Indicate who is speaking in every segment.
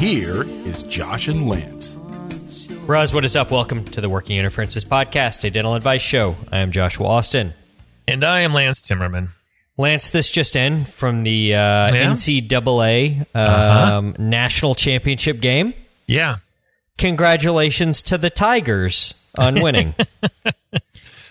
Speaker 1: Here is Josh and Lance.
Speaker 2: Roz, what is up? Welcome to the Working Interferences Podcast, a dental advice show. I am Joshua Austin.
Speaker 3: And I am Lance Timmerman.
Speaker 2: Lance, this just in from the uh,
Speaker 3: Yeah?
Speaker 2: NCAA um,
Speaker 3: Uh-huh.
Speaker 2: national championship game.
Speaker 3: Yeah.
Speaker 2: Congratulations to the Tigers on winning.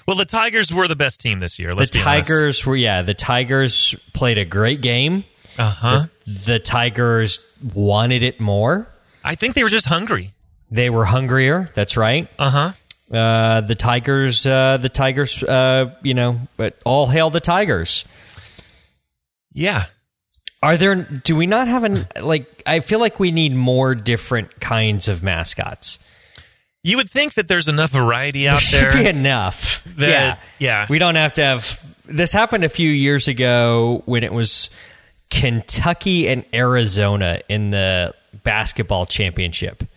Speaker 3: Well, the Tigers were the best team this year.
Speaker 2: the
Speaker 3: Let's
Speaker 2: Tigers were, yeah, the Tigers played a great game.
Speaker 3: Uh huh.
Speaker 2: The Tigers wanted it more.
Speaker 3: I think they were just hungry.
Speaker 2: They were hungrier. That's right.
Speaker 3: Uh huh.
Speaker 2: Uh, the Tigers, uh, the Tigers, uh, you know, but all hail the Tigers.
Speaker 3: Yeah.
Speaker 2: Are there? Do we not have an like? I feel like we need more different kinds of mascots.
Speaker 3: You would think that there's enough variety out
Speaker 2: Should
Speaker 3: there.
Speaker 2: be enough.
Speaker 3: That-
Speaker 2: yeah,
Speaker 3: yeah.
Speaker 2: We don't have to have. This happened a few years ago when it was Kentucky and Arizona in the basketball championship, and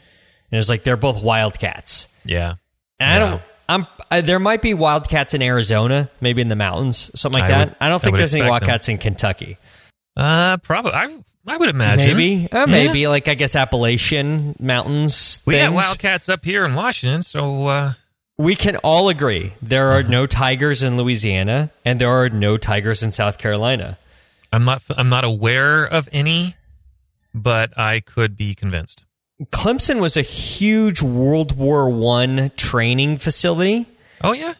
Speaker 2: it was like they're both Wildcats.
Speaker 3: yeah.
Speaker 2: And I don't. I'm. I, there might be Wildcats in Arizona, maybe in the mountains, something like
Speaker 3: I
Speaker 2: that.
Speaker 3: would-
Speaker 2: I don't think
Speaker 3: would
Speaker 2: there's any
Speaker 3: expect them.
Speaker 2: Wildcats in Kentucky.
Speaker 3: Uh, probably. I, I would imagine.
Speaker 2: Maybe, uh,
Speaker 3: Yeah.
Speaker 2: maybe like I guess Appalachian mountains.
Speaker 3: We got. Wildcats up here in Washington, so uh,
Speaker 2: We can all agree there
Speaker 3: Uh-huh.
Speaker 2: are no tigers in Louisiana, and there are no tigers in South Carolina.
Speaker 3: I'm not. I'm not aware of any, but I could be convinced.
Speaker 2: Clemson was a huge World War One training facility.
Speaker 3: Oh yeah.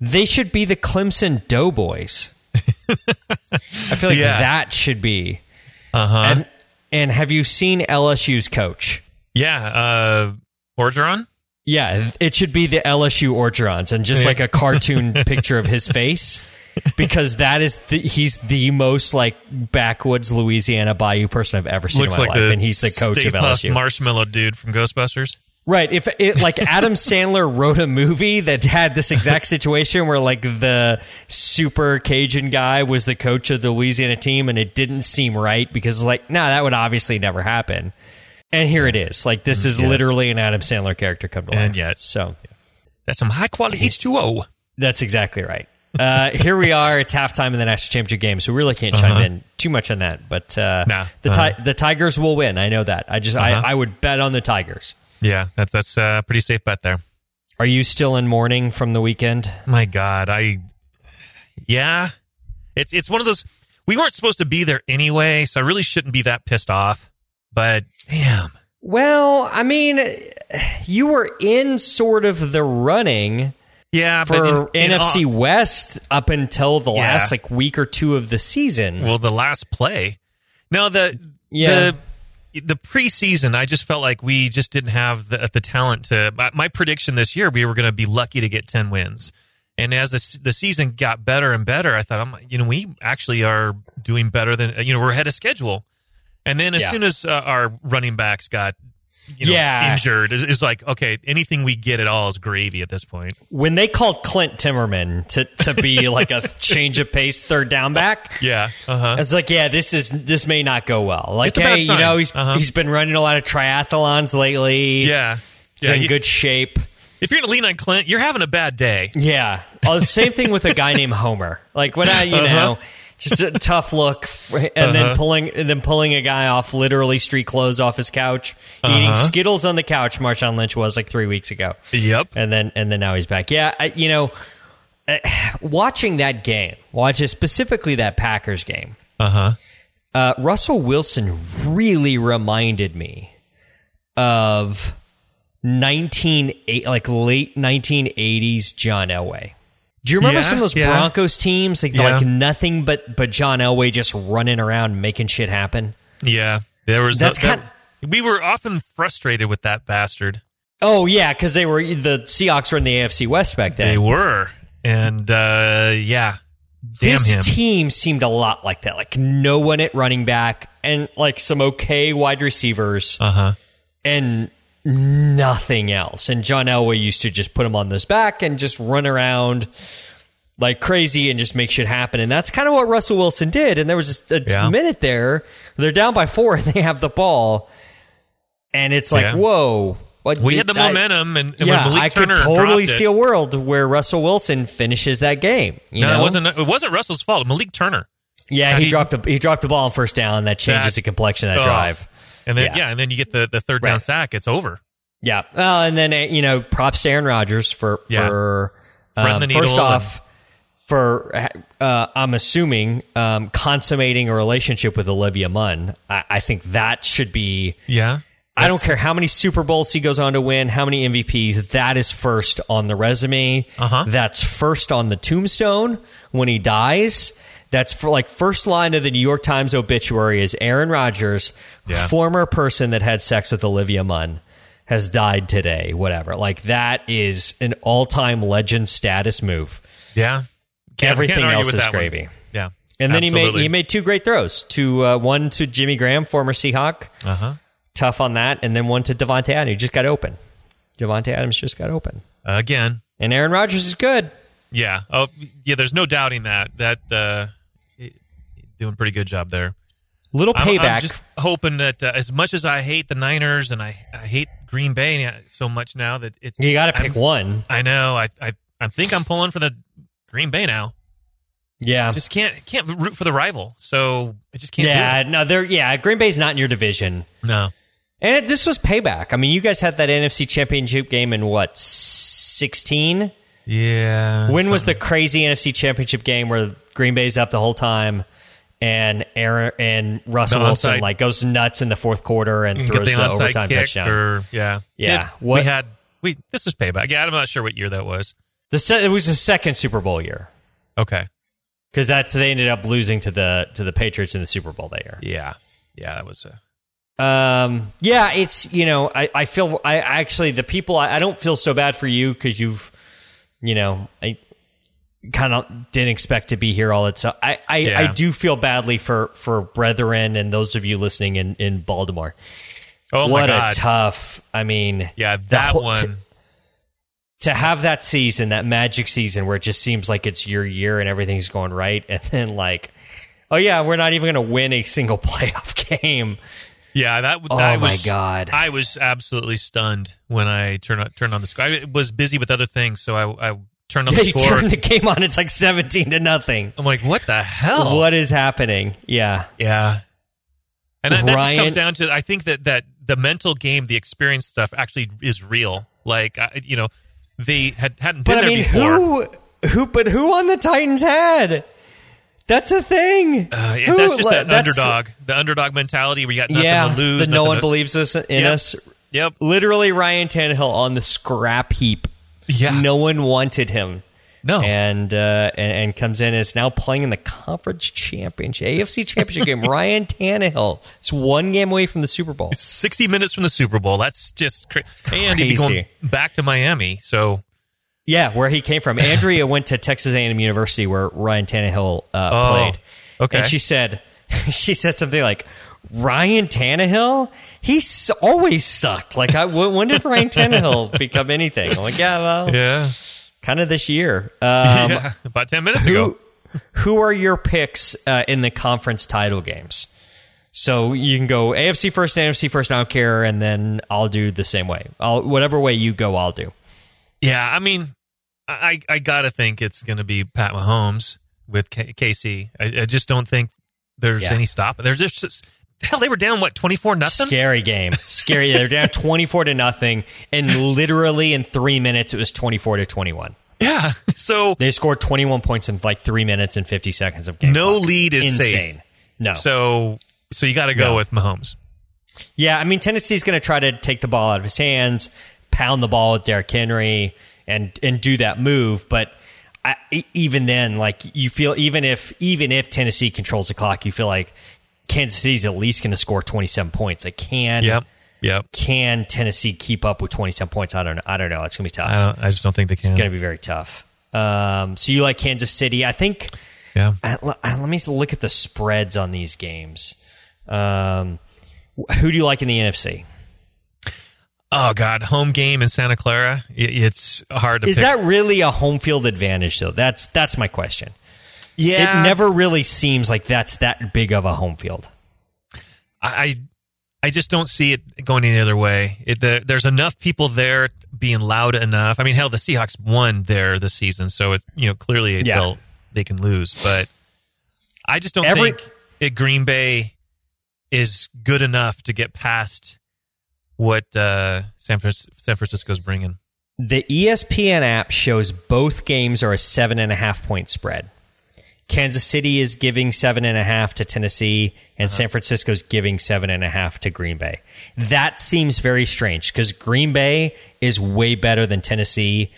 Speaker 2: They should be the Clemson Doughboys. I feel like
Speaker 3: Yeah.
Speaker 2: that should be.
Speaker 3: Uh huh.
Speaker 2: And, and have you seen LSU's coach?
Speaker 3: yeah. Uh, Orgeron.
Speaker 2: Yeah, it should be the LSU Orgerons and just like a cartoon picture of his face because that is the, he's the most like backwoods Louisiana Bayou person I've ever seen
Speaker 3: Looks
Speaker 2: in my
Speaker 3: like
Speaker 2: life, and he's the coach of LSU.
Speaker 3: Marshmallow dude from Ghostbusters.
Speaker 2: right? If it like Adam Sandler wrote a movie that had this exact situation where like the super Cajun guy was the coach of the Louisiana team, and it didn't seem right because like, nah, that would obviously never happen. And here it is. Like this mm, is
Speaker 3: Yeah.
Speaker 2: literally an Adam Sandler character come to life.
Speaker 3: And yet-
Speaker 2: so
Speaker 3: That's some high quality H2O.
Speaker 2: That's exactly right. Uh, here we are. It's halftime in the national championship game, so we really can't chime
Speaker 3: Uh-huh.
Speaker 2: in too much on that. But uh,
Speaker 3: Nah.
Speaker 2: the
Speaker 3: Uh-huh.
Speaker 2: ti- the Tigers will win. I know that. I just
Speaker 3: Uh-huh.
Speaker 2: I, I would bet on the Tigers.
Speaker 3: Yeah, that's that's a pretty safe bet there.
Speaker 2: Are you still in mourning from the weekend?
Speaker 3: My God, I yeah, it's it's one of those. We weren't supposed to be there anyway, so I really shouldn't be that pissed off. But damn,
Speaker 2: Well, I mean, you were in sort of the running
Speaker 3: yeah,
Speaker 2: for
Speaker 3: but in- in
Speaker 2: NFC
Speaker 3: all-
Speaker 2: West up until the
Speaker 3: Yeah.
Speaker 2: last like week or two of the season.
Speaker 3: well, the last play. No, the
Speaker 2: Yeah.
Speaker 3: the the preseason, I just felt like we just didn't have the the talent to. My, my prediction this year, we were going to be lucky to get ten wins. And as the, the season got better and better, I thought, I'm, you know, we actually are doing better than, you know, we're ahead of schedule. And then as
Speaker 2: Yeah.
Speaker 3: soon as uh, our running backs got, you know,
Speaker 2: Yeah.
Speaker 3: injured, it's, it's like, okay, anything we get at all is gravy at this point.
Speaker 2: when they called Clint Timmerman to, to be like a change of pace third down back,
Speaker 3: Yeah. Uh huh.
Speaker 2: I was like, yeah, this is this may not go well. Like,
Speaker 3: It's
Speaker 2: hey, you know, he's
Speaker 3: Uh-huh.
Speaker 2: he's been running a lot of triathlons lately.
Speaker 3: Yeah.
Speaker 2: he's
Speaker 3: Yeah.
Speaker 2: in
Speaker 3: you-
Speaker 2: good shape.
Speaker 3: if you're going to lean on Clint, you're having a bad day.
Speaker 2: Yeah, oh, same thing with a guy named Homer. Like when I, you
Speaker 3: Uh-huh.
Speaker 2: know, just a tough look, and then
Speaker 3: Uh-huh.
Speaker 2: pulling and then pulling a guy off literally street clothes off his couch, eating
Speaker 3: Uh-huh.
Speaker 2: Skittles on the couch. Marshawn Lynch was like three weeks ago.
Speaker 3: Yep.
Speaker 2: and then and then now he's back. Yeah, I, you know, uh, watching that game, watching specifically that Packers game.
Speaker 3: Uh huh.
Speaker 2: Uh, Russell Wilson really reminded me of nineteen eight, like late nineteen eighties John Elway. Do you remember
Speaker 3: Yeah,
Speaker 2: some of those
Speaker 3: yeah.
Speaker 2: Broncos teams, like
Speaker 3: Yeah.
Speaker 2: like nothing but but John Elway just running around making shit happen?
Speaker 3: Yeah. There was
Speaker 2: That's
Speaker 3: that-
Speaker 2: kind-
Speaker 3: we were often frustrated with that bastard.
Speaker 2: Oh yeah, because they were the Seahawks were in the AFC West back then.
Speaker 3: They were. And uh, yeah,
Speaker 2: this team seemed a lot like that. Like no one at running back and like some okay wide receivers
Speaker 3: Uh huh.
Speaker 2: and nothing else. And John Elway used to just put him on this back and just run around like crazy and just make shit happen. And that's kind of what Russell Wilson did. And there was just a
Speaker 3: Yeah.
Speaker 2: minute there, they're down by four and they have the ball. And it's like,
Speaker 3: Yeah.
Speaker 2: whoa. What-
Speaker 3: We had the momentum, and, and
Speaker 2: yeah, I
Speaker 3: Turner
Speaker 2: could totally
Speaker 3: dropped it,
Speaker 2: see a world where Russell Wilson finishes that game. You
Speaker 3: no,
Speaker 2: know?
Speaker 3: it wasn't. It wasn't Russell's fault. Malik Turner,
Speaker 2: Yeah,
Speaker 3: Yeah,
Speaker 2: he,
Speaker 3: he-
Speaker 2: dropped the he dropped the ball on first down. That changes
Speaker 3: That-
Speaker 2: the complexion of that
Speaker 3: oh.
Speaker 2: drive.
Speaker 3: And then
Speaker 2: Yeah.
Speaker 3: yeah. and then you get the the third down
Speaker 2: Right.
Speaker 3: sack. It's over.
Speaker 2: Yeah. Well, and then you know, props to Aaron Rodgers for
Speaker 3: Yeah.
Speaker 2: for um, first
Speaker 3: and-
Speaker 2: off for uh, I'm assuming um, consummating a relationship with Olivia Munn. I, I think that should be.
Speaker 3: Yeah,
Speaker 2: I don't care how many Super Bowls he goes on to win, how many MVPs. That is first on the resume.
Speaker 3: Uh-huh.
Speaker 2: That's first on the tombstone when he dies. That's for like first line of the New York Times obituary is Aaron Rodgers,
Speaker 3: Yeah.
Speaker 2: former person that had sex with Olivia Munn, has died today. Whatever. Like that is an all-time legend status move.
Speaker 3: yeah. Can't-
Speaker 2: Everything
Speaker 3: can't
Speaker 2: else is
Speaker 3: that one.
Speaker 2: gravy.
Speaker 3: Yeah,
Speaker 2: And then he made he made two great throws. To uh, one to Jimmy Graham, former Seahawk
Speaker 3: Uh huh.
Speaker 2: tough on that, and then one to Davante Adams. He just got open. Davante Adams just got open,
Speaker 3: Again,
Speaker 2: and Aaron Rodgers is good.
Speaker 3: yeah. Oh, yeah. There's no doubting that. That uh, doing a pretty good job there.
Speaker 2: Little
Speaker 3: I'm-
Speaker 2: payback.
Speaker 3: I'm, just hoping that uh, as much as I hate the Niners and I, I hate Green Bay so much now that it
Speaker 2: you got to pick
Speaker 3: I'm-
Speaker 2: one.
Speaker 3: I know. I, I I think I'm pulling for the Green Bay now.
Speaker 2: Yeah,
Speaker 3: Just can't can't root for the rival. So I just can't.
Speaker 2: yeah.
Speaker 3: do
Speaker 2: No, they're yeah. Green Bay's not in your division,
Speaker 3: no.
Speaker 2: and it, this was payback. I mean, you guys had that NFC Championship game in what sixteen?
Speaker 3: Yeah.
Speaker 2: When was the crazy NFC Championship game where Green Bay's up the whole time? And Aaron and Russell Wilson like goes nuts in the fourth quarter and throws
Speaker 3: the
Speaker 2: the, overtime touchdown.
Speaker 3: or yeah
Speaker 2: Yeah.
Speaker 3: It-
Speaker 2: What-
Speaker 3: we had we this was payback. Yeah, I'm not sure what year that was.
Speaker 2: The se- it was the second Super Bowl year.
Speaker 3: Okay.
Speaker 2: because that's they ended up losing to the to the Patriots in the Super Bowl that year.
Speaker 3: Yeah. Yeah, that was a
Speaker 2: Um, yeah, it's you know I, I feel I actually the people I, I don't feel so bad for you because you've you know I kind of didn't expect to be here all the time. I I,
Speaker 3: Yeah.
Speaker 2: I do feel badly for for brethren and those of you listening in in Baltimore.
Speaker 3: Oh
Speaker 2: what
Speaker 3: my god.
Speaker 2: a tough! I mean,
Speaker 3: yeah, that
Speaker 2: whole-
Speaker 3: one.
Speaker 2: to- to have that season, that magic season where it just seems like it's your year and everything's going right, and then like, oh yeah, we're not even going to win a single playoff game.
Speaker 3: yeah, that
Speaker 2: Oh my
Speaker 3: was,
Speaker 2: God.
Speaker 3: I was absolutely stunned when I turned on, turned on the screen. I was busy with other things, so I, I turned on
Speaker 2: Yeah,
Speaker 3: the score.
Speaker 2: turn the game on, it's like seventeen to nothing.
Speaker 3: I'm like, what the hell?
Speaker 2: What is happening? Yeah,
Speaker 3: Yeah. And that, that just comes down to I think that that the mental game, the experience stuff, actually is real. Like I, you know, they had hadn't been
Speaker 2: but I
Speaker 3: there
Speaker 2: mean,
Speaker 3: before.
Speaker 2: who, who, but who on the Titans had? That's a thing.
Speaker 3: Uh, yeah,
Speaker 2: Who-
Speaker 3: that's just the
Speaker 2: that's-
Speaker 3: underdog, the underdog mentality. We got nothing
Speaker 2: Yeah,
Speaker 3: to lose.
Speaker 2: that no one
Speaker 3: to-
Speaker 2: believes us in
Speaker 3: Yep.
Speaker 2: us.
Speaker 3: Yep.
Speaker 2: Literally, Ryan Tannehill on the scrap heap.
Speaker 3: Yeah.
Speaker 2: No one wanted him.
Speaker 3: No.
Speaker 2: and uh, and, and comes in is now playing in the conference championship, AFC championship game. Ryan Tannehill It's one game away from the Super Bowl.
Speaker 3: 60 minutes from the Super Bowl. That's just cra- and he'd be going back to Miami. So
Speaker 2: Yeah, where he came from. Andrea went to Texas A&M University where Ryan Tannehill uh,
Speaker 3: Oh,
Speaker 2: played.
Speaker 3: okay.
Speaker 2: and she said she said something like. Ryan Tannehill, he's always sucked. Like, I, when did Ryan Tannehill become anything? I'm like, yeah, well,
Speaker 3: yeah,
Speaker 2: kind of this year. Um,
Speaker 3: yeah, about 10 minutes ago.
Speaker 2: who who are your picks uh, in the conference title games? So you can go AFC first, NFC first. I don't care, and then I'll do the same way. I'll whatever way you go, I'll do.
Speaker 3: Yeah, I mean, I I gotta think it's going to be Pat Mahomes with K- KC. I, I just don't think there's
Speaker 2: Yeah.
Speaker 3: any stop. There's just hell. They were down what 24 nothing.
Speaker 2: Scary game, scary. They're down twenty four to nothing, and literally in three minutes it was twenty four to twenty one.
Speaker 3: Yeah. So
Speaker 2: They scored twenty one points in like three minutes and fifty seconds of game.
Speaker 3: no
Speaker 2: clock.
Speaker 3: lead is
Speaker 2: Insane.
Speaker 3: safe.
Speaker 2: No.
Speaker 3: So so you got to go
Speaker 2: No.
Speaker 3: with Mahomes.
Speaker 2: Yeah, I mean Tennessee's going to try to take the ball out of his hands, pound the ball with Derrick Henry, and and do that move. But I, even then, like you feel, even if even if Tennessee controls the clock, you feel like Kansas City's at least going to score twenty seven points. Like can
Speaker 3: Yep. Yep.
Speaker 2: can Tennessee keep up with twenty seven points? I don't know. I don't know. It's going to be tough.
Speaker 3: I don't. I just don't think they can.
Speaker 2: It's going to be very tough. Um, so you like Kansas City? I think
Speaker 3: Yeah.
Speaker 2: Uh, let me look at the spreads on these games. Um, who do you like in the NFC?
Speaker 3: Oh God, home game in Santa Clara. i- It's hard to.
Speaker 2: Is
Speaker 3: pick.
Speaker 2: that really a home field advantage though? That's that's my question.
Speaker 3: Yeah.
Speaker 2: It never really seems like that's that big of a home field.
Speaker 3: I I just don't see it going any other way. It, the, there's enough people there being loud enough. I mean, hell, the Seahawks won there this season, so it's you know clearly
Speaker 2: Yeah.
Speaker 3: they'll they can lose. But I just don't
Speaker 2: Every-
Speaker 3: think it, Green Bay is good enough to get past what uh, San, Fran- San Francisco's bringing.
Speaker 2: The ESPN app shows both games are a seven and a half point spread. Kansas City is giving seven and a half to Tennessee, and uh-huh. San Francisco's giving seven and a half to Green Bay. That seems very strange because Green Bay is way better than Tennessee,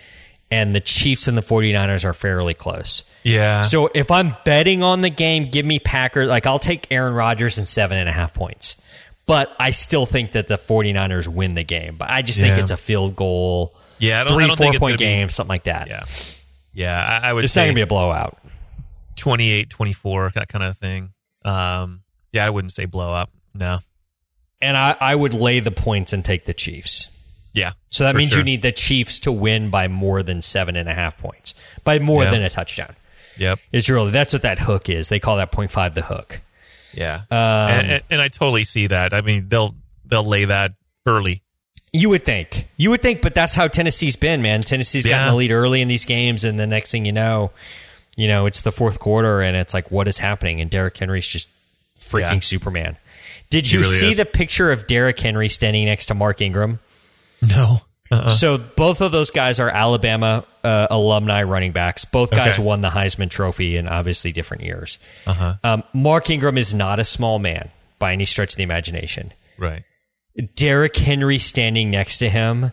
Speaker 2: and the Chiefs and the 49ers are fairly close.
Speaker 3: Yeah.
Speaker 2: So if I'm betting on the game, give me Packers. Like I'll take Aaron Rodgers and seven and a half points. But I still think that the 49ers win the game. But I just think it's a field goal,
Speaker 3: Yeah, I don't- I
Speaker 2: three,
Speaker 3: don't
Speaker 2: four
Speaker 3: think
Speaker 2: point
Speaker 3: gonna be-
Speaker 2: game, something like that.
Speaker 3: yeah. Yeah, I, I would
Speaker 2: It's not
Speaker 3: say
Speaker 2: going to be a blowout.
Speaker 3: 28 24, that kind of thing. Um, yeah, I wouldn't say blow up. No.
Speaker 2: And I, I would lay the points and take the Chiefs.
Speaker 3: Yeah.
Speaker 2: So that means
Speaker 3: sure.
Speaker 2: you need the Chiefs to win by more than seven and a half points, by more
Speaker 3: Yeah.
Speaker 2: than a touchdown.
Speaker 3: Yep.
Speaker 2: It's really that's what that hook is. They call that point five the hook.
Speaker 3: Yeah.
Speaker 2: Um,
Speaker 3: and, and, and I totally see that. I mean, they'll they'll lay that early.
Speaker 2: You would think. You would think, but that's how Tennessee's been, man. Tennessee's gotten
Speaker 3: Yeah.
Speaker 2: the lead early in these games, and the next thing you know, you know, it's the fourth quarter, and it's like, what is happening? And Derrick Henry's just freaking
Speaker 3: Yeah.
Speaker 2: Superman. Did
Speaker 3: He
Speaker 2: you
Speaker 3: really
Speaker 2: see
Speaker 3: is.
Speaker 2: the picture of Derrick Henry standing next to Mark Ingram?
Speaker 3: No. Uh-uh.
Speaker 2: So both of those guys are Alabama uh, alumni running backs. Both guys
Speaker 3: Okay.
Speaker 2: won the Heisman Trophy in obviously different years.
Speaker 3: Uh-huh.
Speaker 2: Um, Mark Ingram is not a small man by any stretch of the imagination.
Speaker 3: Right.
Speaker 2: Derrick Henry standing next to him,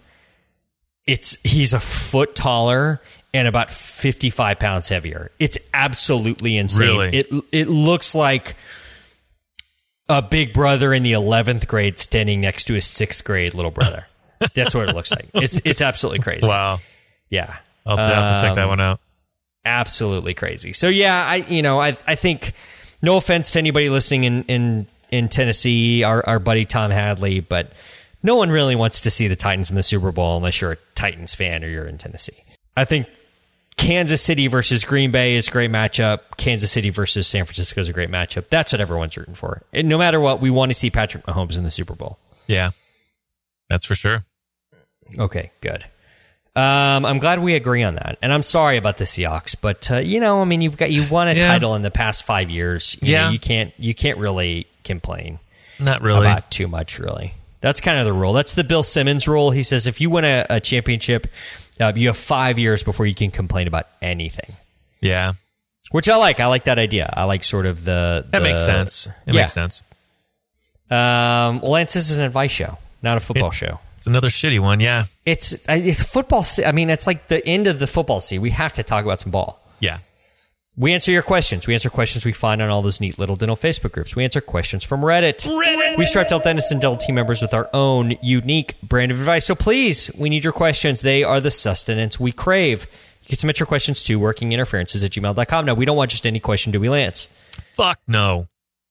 Speaker 2: it's he's a foot taller and about 55 pounds heavier. It's absolutely insane.
Speaker 3: Really?
Speaker 2: It it looks like a big brother in the 11th grade standing next to his 6th grade little brother. That's what it looks like. It's it's absolutely crazy.
Speaker 3: Wow.
Speaker 2: Yeah.
Speaker 3: I'll have to check that
Speaker 2: Um,
Speaker 3: one out.
Speaker 2: absolutely crazy. So yeah, I you know I I think no offense to anybody listening in in in Tennessee, our our buddy Tom Hadley, but no one really wants to see the Titans in the Super Bowl unless you're a Titans fan or you're in Tennessee. I think Kansas City versus Green Bay is a great matchup. Kansas City versus San Francisco is a great matchup. That's what everyone's rooting for. And no matter what, we want to see Patrick Mahomes in the Super Bowl.
Speaker 3: Yeah. That's for sure.
Speaker 2: Okay, good. Um, I'm glad we agree on that, and I'm sorry about the Seahawks, but uh, you know, I mean, you've got you won a
Speaker 3: Yeah.
Speaker 2: title in the past five years. You know,
Speaker 3: Yeah.
Speaker 2: you can't you can't really complain
Speaker 3: Not really.
Speaker 2: about too much, really. That's kind of the rule. That's the Bill Simmons rule. He says if you win a, a championship, uh, you have five years before you can complain about anything.
Speaker 3: Yeah.
Speaker 2: Which I like. I like that idea. I like sort of the
Speaker 3: That
Speaker 2: the-
Speaker 3: makes sense. It
Speaker 2: yeah.
Speaker 3: makes sense.
Speaker 2: Um, well, Lance, this is an advice show, not a football show.
Speaker 3: It's another shitty one. Yeah.
Speaker 2: It's it's football. se- I mean, it's like the end of the football season. We have to talk about some ball.
Speaker 3: Yeah.
Speaker 2: We answer your questions. We answer questions we find on all those neat little dental Facebook groups. We answer questions from Reddit.
Speaker 3: Reddit.
Speaker 2: We start out dentists and dental team members with our own unique brand of advice. So please, we need your questions. They are the sustenance we crave. You can submit your questions to workinginterferences at gmail.com. Now, we don't want just any question, do we, Lance?
Speaker 3: Fuck no.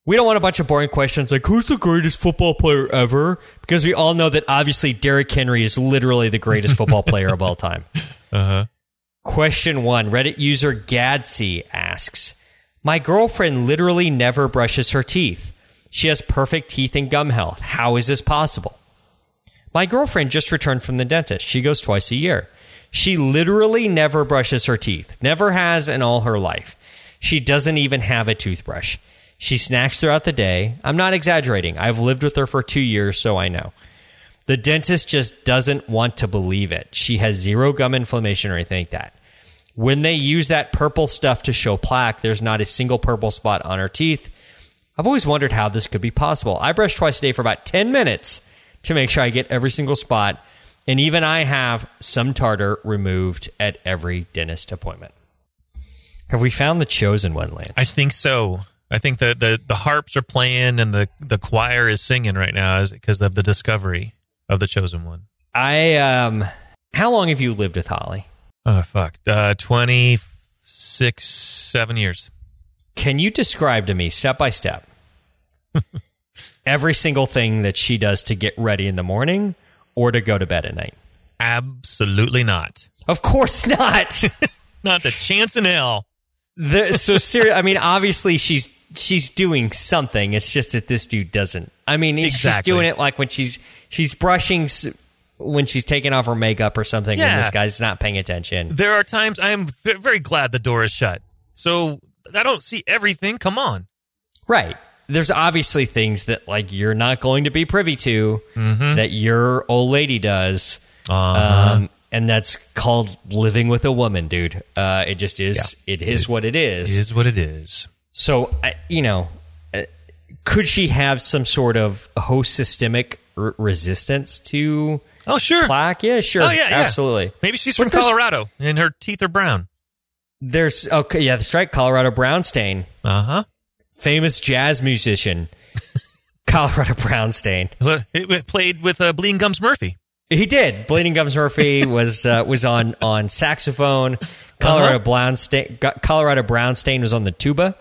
Speaker 2: We don't want a bunch of boring questions like who's the greatest football player ever? Because we all know that obviously Derrick Henry is literally the greatest football player of all time.
Speaker 3: Uh huh.
Speaker 2: Question one Reddit user Gadsy asks My girlfriend literally never brushes her teeth. She has perfect teeth and gum health. How is this possible? My girlfriend just returned from the dentist. She goes twice a year. She literally never brushes her teeth, never has in all her life. She doesn't even have a toothbrush. She snacks throughout the day. I'm not exaggerating. I've lived with her for two years, so I know. The dentist just doesn't want to believe it. She has zero gum inflammation or anything like that. When they use that purple stuff to show plaque, there's not a single purple spot on her teeth. I've always wondered how this could be possible. I brush twice a day for about 10 minutes to make sure I get every single spot, and even I have some tartar removed at every dentist appointment. Have we found the chosen one, Lance?
Speaker 3: I think so. I think the, the, the harps are playing and the, the choir is singing right now because of the discovery of the chosen one.
Speaker 2: I um how long have you lived with Holly?
Speaker 3: Oh, fuck. Uh, 26, seven years.
Speaker 2: Can you describe to me step by step every single thing that she does to get ready in the morning or to go to bed at night?
Speaker 3: Absolutely not.
Speaker 2: Of course not.
Speaker 3: Not the chance in hell.
Speaker 2: the, so serious. I mean, obviously she's she's doing something. It's just that this dude doesn't. I mean, she's
Speaker 3: Exactly.
Speaker 2: doing it like when she's she's brushing when she's taking off her makeup or something, and
Speaker 3: Yeah.
Speaker 2: this guy's not paying attention.
Speaker 3: There are times I am very glad the door is shut. So I don't see everything. Come on.
Speaker 2: Right. There's obviously things that like you're not going to be privy to
Speaker 3: Mm-hmm.
Speaker 2: that your old lady does.
Speaker 3: Uh-huh.
Speaker 2: Um, and that's called living with a woman, dude. Uh, it just is. It is what it is.
Speaker 3: It is what it is.
Speaker 2: So, you know, uh, could she have some sort of host systemic r- resistance to
Speaker 3: Oh, sure.
Speaker 2: plaque? Yeah, sure.
Speaker 3: Oh, yeah, yeah.
Speaker 2: absolutely.
Speaker 3: Maybe she's
Speaker 2: But
Speaker 3: from Colorado and her teeth are brown.
Speaker 2: There's okay, yeah, that's right. Colorado Brownstein,
Speaker 3: Uh huh.
Speaker 2: famous jazz musician. Colorado Brownstein.
Speaker 3: It played with uh, Bleeding Gums Murphy.
Speaker 2: He did. Bleeding Gums Murphy was uh, was on on saxophone. Colorado
Speaker 3: Uh-huh.
Speaker 2: Brownstein, Colorado Brownstein was on the tuba,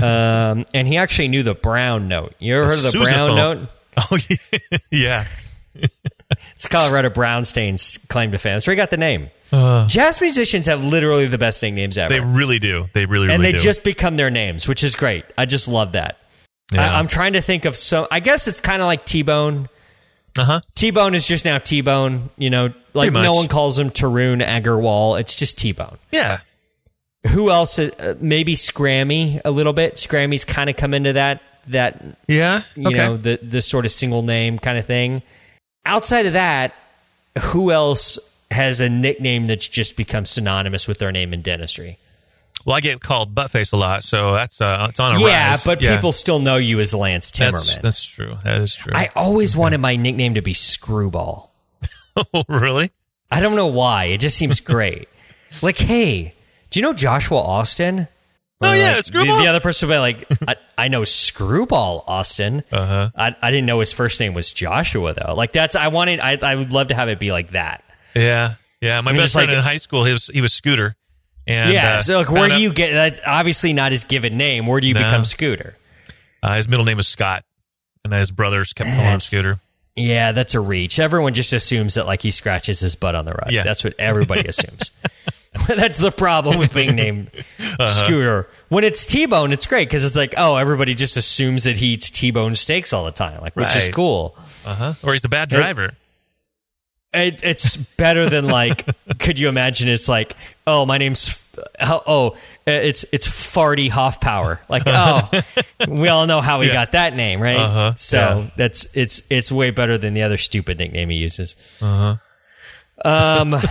Speaker 2: um, and he actually knew the brown note. You ever heard of the brown note?
Speaker 3: Oh, yeah. yeah.
Speaker 2: It's Colorado Brown Stain's claim to fame. That's where he got the name.
Speaker 3: Uh.
Speaker 2: Jazz musicians have literally the best nicknames ever,
Speaker 3: They really do. They really, really
Speaker 2: and they
Speaker 3: do.
Speaker 2: just become their names, which is great. I just love that.
Speaker 3: Yeah.
Speaker 2: I, I'm trying to think of so. I guess it's kind of like T Bone.
Speaker 3: Uh huh.
Speaker 2: T Bone is just now T Bone. You know, like no one calls him Tarun Agarwal. It's just T Bone.
Speaker 3: Yeah.
Speaker 2: Who else? Uh, maybe Scrammy a little bit. Scrammy's kind of come into that that
Speaker 3: Yeah.
Speaker 2: you
Speaker 3: okay.
Speaker 2: know the the sort of single name kind of thing. Outside of that, who else has a nickname that's just become synonymous with their name in dentistry?
Speaker 3: Well, I get called buttface a lot, so that's uh, it's on a
Speaker 2: yeah,
Speaker 3: rise.
Speaker 2: but
Speaker 3: Yeah.
Speaker 2: people still know you as Lance
Speaker 3: That's,
Speaker 2: Timmerman.
Speaker 3: that's true. That is true.
Speaker 2: I always wanted my nickname to be Screwball.
Speaker 3: oh, really?
Speaker 2: I don't know why. It just seems great. like, hey, do you know Joshua Austin?
Speaker 3: Oh, yeah,
Speaker 2: like,
Speaker 3: Screwball.
Speaker 2: The, the other person would be like, I, I know Screwball Austin.
Speaker 3: Uh huh.
Speaker 2: I, I didn't know his first name was Joshua though. Like that's I wanted. I, I would love to have it be like that.
Speaker 3: Yeah. Yeah. My
Speaker 2: I'm
Speaker 3: best friend
Speaker 2: like-
Speaker 3: in high school, he was he was Scooter. And
Speaker 2: yeah.
Speaker 3: uh,
Speaker 2: so like, where do you get? That's obviously not his given name. Where do you
Speaker 3: No.
Speaker 2: become Scooter?
Speaker 3: Uh, his middle name is Scott, and his brothers kept calling him Scooter.
Speaker 2: Yeah, that's a reach. Everyone just assumes that like he scratches his butt on the rug.
Speaker 3: Yeah.
Speaker 2: That's what everybody assumes. that's the problem with being named
Speaker 3: Uh-huh.
Speaker 2: Scooter. When it's T Bone, it's great because it's like, oh, everybody just assumes that he eats T Bone steaks all the time, like which is cool.
Speaker 3: Uh huh. Or he's a bad driver.
Speaker 2: It, it's better than like. could you imagine? It's like, oh, my name's oh, oh it's it's Farty Hoffpower. Like, oh, we all know how he
Speaker 3: Yeah.
Speaker 2: got that name, right?
Speaker 3: Uh-huh.
Speaker 2: So
Speaker 3: Yeah.
Speaker 2: that's it's it's way better than the other stupid nickname he uses.
Speaker 3: Uh huh.
Speaker 2: Um.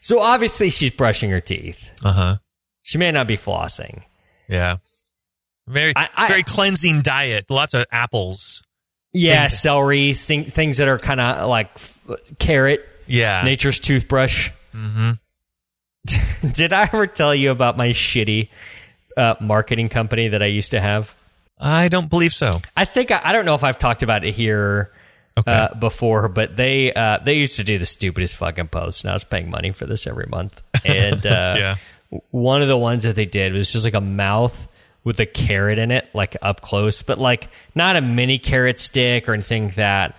Speaker 2: so obviously she's brushing her teeth.
Speaker 3: Uh huh.
Speaker 2: She may not be flossing.
Speaker 3: Yeah. Very
Speaker 2: I- I-
Speaker 3: very cleansing diet. Lots of apples.
Speaker 2: Yeah,
Speaker 3: Things-
Speaker 2: celery, thing, things that are kind of like f- carrot,
Speaker 3: Yeah.
Speaker 2: nature's toothbrush.
Speaker 3: Mm-hmm.
Speaker 2: Did I ever tell you about my shitty uh, marketing company that I used to have?
Speaker 3: I don't believe so.
Speaker 2: I think I, I don't know if I've talked about it here
Speaker 3: Okay.
Speaker 2: uh, before, but they uh, they used to do the stupidest fucking posts, and I was paying money for this every month. And uh,
Speaker 3: Yeah.
Speaker 2: one of the ones that they did was just like a mouth with a carrot in it, like up close, but like not a mini carrot stick or anything like that.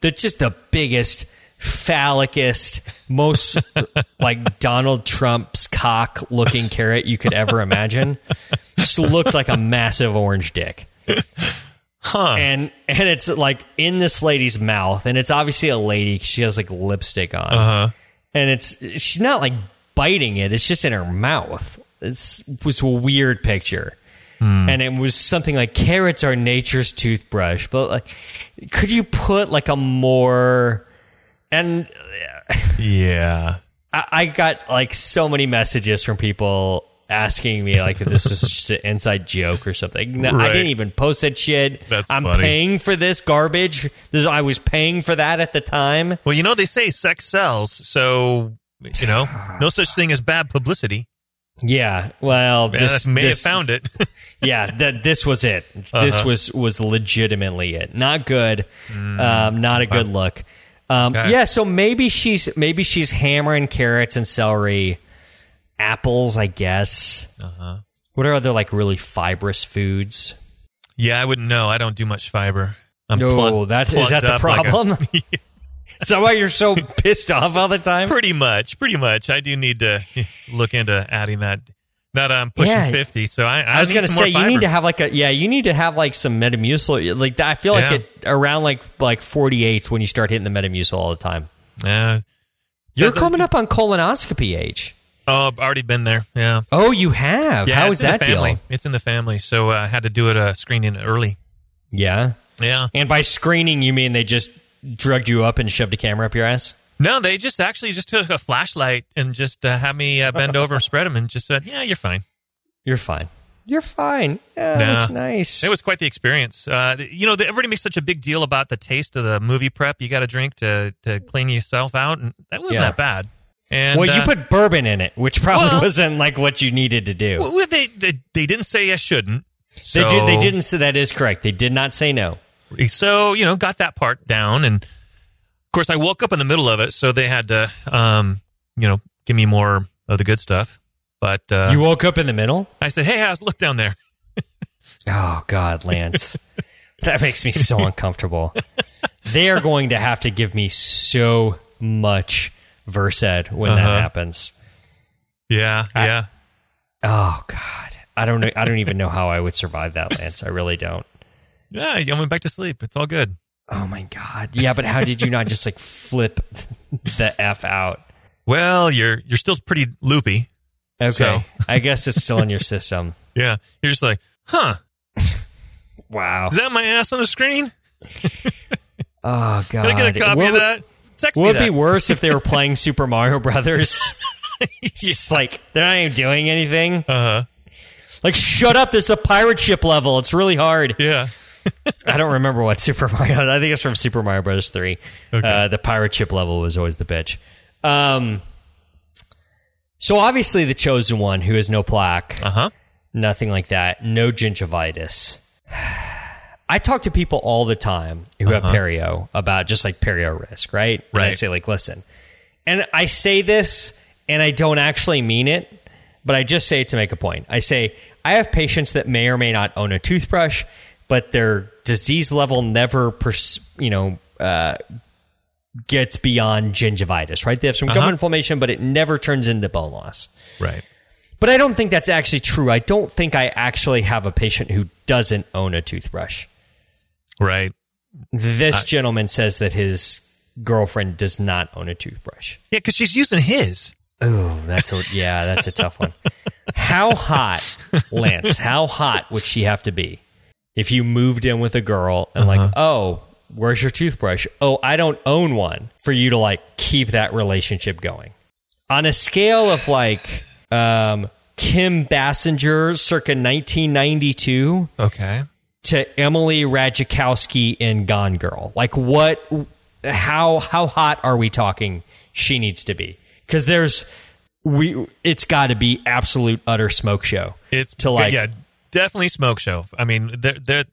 Speaker 2: They're just the biggest, phallicest, most like Donald Trump's cock looking carrot you could ever imagine. Just looked like a massive orange dick
Speaker 3: Huh.
Speaker 2: and and it's like in this lady's mouth, and it's obviously a lady. She has like lipstick on,
Speaker 3: Uh huh.
Speaker 2: and it's she's not like biting it; it's just in her mouth. It's it was a weird picture, Hmm. and it was something like carrots are nature's toothbrush. But like, could you put like a more and
Speaker 3: Yeah.
Speaker 2: I, I got like so many messages from people asking me like if this is just an inside joke or something. No, I didn't even post that shit.
Speaker 3: That's
Speaker 2: I'm
Speaker 3: funny.
Speaker 2: paying for this garbage. This I was paying for that at the time.
Speaker 3: Well, you know they say sex sells, so you know no such thing as bad publicity.
Speaker 2: Yeah. Well,
Speaker 3: Yeah,
Speaker 2: this
Speaker 3: may
Speaker 2: this,
Speaker 3: have found it.
Speaker 2: yeah, that this was it. This
Speaker 3: Uh-huh.
Speaker 2: was was legitimately it. Not good. um, not a good look. Um,
Speaker 3: Mm. Okay.
Speaker 2: Yeah, so maybe she's maybe she's hammering carrots and celery apples, I guess.
Speaker 3: Uh-huh.
Speaker 2: What are other like really fibrous foods?
Speaker 3: Yeah, I wouldn't know. I don't do much fiber. I'm
Speaker 2: No,
Speaker 3: plug-
Speaker 2: that is that the
Speaker 3: problem? like a-
Speaker 2: Is that why you're so pissed off all the time?
Speaker 3: pretty much, pretty much. I do need to look into adding that. That I'm pushing
Speaker 2: Yeah.
Speaker 3: fifty, so I, I,
Speaker 2: I was gonna say you need to have like a yeah you need to have like some Metamucil like I feel like
Speaker 3: Yeah.
Speaker 2: it around like like 48 when you start hitting the Metamucil all the time.
Speaker 3: Yeah.
Speaker 2: You're
Speaker 3: the-
Speaker 2: coming up on colonoscopy age.
Speaker 3: Oh, I've already been there. Yeah.
Speaker 2: Oh, you have.
Speaker 3: Yeah,
Speaker 2: How is that deal?
Speaker 3: It's in the family, so uh, I had to do it uh, screening early.
Speaker 2: Yeah.
Speaker 3: Yeah.
Speaker 2: And by screening, you mean they just drugged you up and shoved a camera up your ass?
Speaker 3: No, they just actually just took a flashlight and just uh, had me uh, bend over and spread them, and just said, "Yeah, you're fine."
Speaker 2: You're fine. You're fine. Yeah,
Speaker 3: Nah.
Speaker 2: looks nice.
Speaker 3: It was quite the experience. Uh, you know, the, everybody makes such a big deal about the taste of the MoviPrep you got to drink to to clean yourself out, and that wasn't
Speaker 2: Yeah.
Speaker 3: that bad. And
Speaker 2: well, you
Speaker 3: uh,
Speaker 2: put bourbon in it, which probably
Speaker 3: Well-
Speaker 2: wasn't like what you needed to do.
Speaker 3: well, well, they, they they didn't say I shouldn't. So,
Speaker 2: they, did, they didn't say that is correct. They did not say no.
Speaker 3: So you know, got that part down, and of course, I woke up in the middle of it, so they had to, um, you know, give me more of the good stuff. But uh,
Speaker 2: you woke up in the middle?
Speaker 3: I said, "Hey, House, look down there."
Speaker 2: Oh God, Lance, that makes me so uncomfortable. They are going to have to give me so much Versed when
Speaker 3: Uh-huh.
Speaker 2: that happens.
Speaker 3: Yeah, yeah.
Speaker 2: Oh God, I don't know. I don't even know how I would survive that, Lance. I really don't.
Speaker 3: Yeah, I went back to sleep. It's all good.
Speaker 2: Oh my God. Yeah, but how did you not just like flip the f out?
Speaker 3: Well, you're you're still pretty loopy.
Speaker 2: Okay,
Speaker 3: So-
Speaker 2: I guess it's still in your system.
Speaker 3: Yeah, you're just like, huh?
Speaker 2: Wow.
Speaker 3: Is that my ass on the screen?
Speaker 2: Oh God.
Speaker 3: Can I get a copy
Speaker 2: What
Speaker 3: of that? Text
Speaker 2: Would it be worse if they were playing Super Mario Brothers? It's like they're not even doing anything.
Speaker 3: Uh huh.
Speaker 2: Like, shut up! This is a pirate ship level. It's really hard.
Speaker 3: Yeah.
Speaker 2: I don't remember what Super Mario. I think it's from Super Mario Brothers Three.
Speaker 3: Okay.
Speaker 2: Uh, the pirate ship level was always the bitch. Um, so obviously the chosen one, who has no plaque,
Speaker 3: Uh huh.
Speaker 2: nothing like that, no gingivitis. I talk to people all the time who have perio about just like perio risk, right? And I say like, listen, and I say this and I don't actually mean it, but I just say it to make a point. I say I have patients that may or may not own a toothbrush, but their disease level never, pers- you know, uh, gets beyond gingivitis, right? They have some gum
Speaker 3: Uh-huh.
Speaker 2: inflammation, but it never turns into bone loss.
Speaker 3: Right.
Speaker 2: But I don't think that's actually true. I don't think I actually have a patient who doesn't own a toothbrush.
Speaker 3: Right.
Speaker 2: This gentleman says that his girlfriend does not own a toothbrush.
Speaker 3: Yeah, because she's using his.
Speaker 2: Oh, that's a yeah, that's a tough one. How hot, Lance? How hot would she have to be if you moved in with a girl and like, oh, where's your toothbrush? Oh, I don't own one. For you to like keep that relationship going on a scale of like um, Kim Basinger, circa 1992,
Speaker 3: Okay.
Speaker 2: to Emily Ratajkowski in Gone Girl. Like what? How how hot are we talking? She needs to be because there's we. It's got to be absolute utter smoke show.
Speaker 3: It's
Speaker 2: To, like-
Speaker 3: yeah, definitely smoke show. I mean, they're they're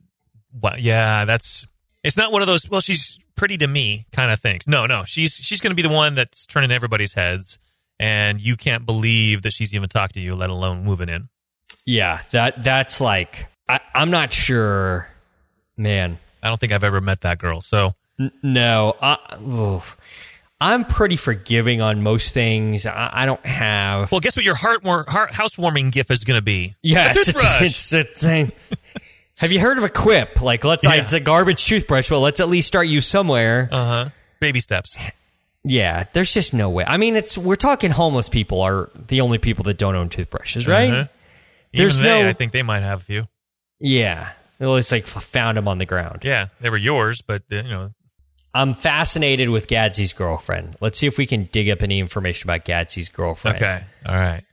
Speaker 3: well, yeah, that's it's not one of those. Well, she's pretty to me kind of things. No, no, she's she's going to be the one that's turning everybody's heads, and you can't believe that she's even talked to you, let alone moving in.
Speaker 2: Yeah, that that's like I, I'm not sure, man.
Speaker 3: I don't think I've ever met that girl. So
Speaker 2: N- no, I, oof. I'm pretty forgiving on most things. I, I don't have.
Speaker 3: Well, guess what your heart, heart housewarming gift is going to be?
Speaker 2: Yeah,
Speaker 3: a
Speaker 2: it's,
Speaker 3: toothbrush.
Speaker 2: it's, it's, it's Have you heard of a quip? Like, let's
Speaker 3: Yeah.
Speaker 2: it's a garbage toothbrush. Well, let's at least start you somewhere.
Speaker 3: uh huh. Baby steps.
Speaker 2: yeah, there's just no way. I mean, it's we're talking homeless people are the only people that don't own toothbrushes, right?
Speaker 3: Uh-huh.
Speaker 2: There's
Speaker 3: they,
Speaker 2: no-
Speaker 3: I think they might have a few.
Speaker 2: Yeah, at least like found them on the ground.
Speaker 3: Yeah, they were yours, but you know,
Speaker 2: I'm fascinated with Gadsy's girlfriend. Let's see if we can dig up any information about Gadsy's girlfriend.
Speaker 3: okay, all right.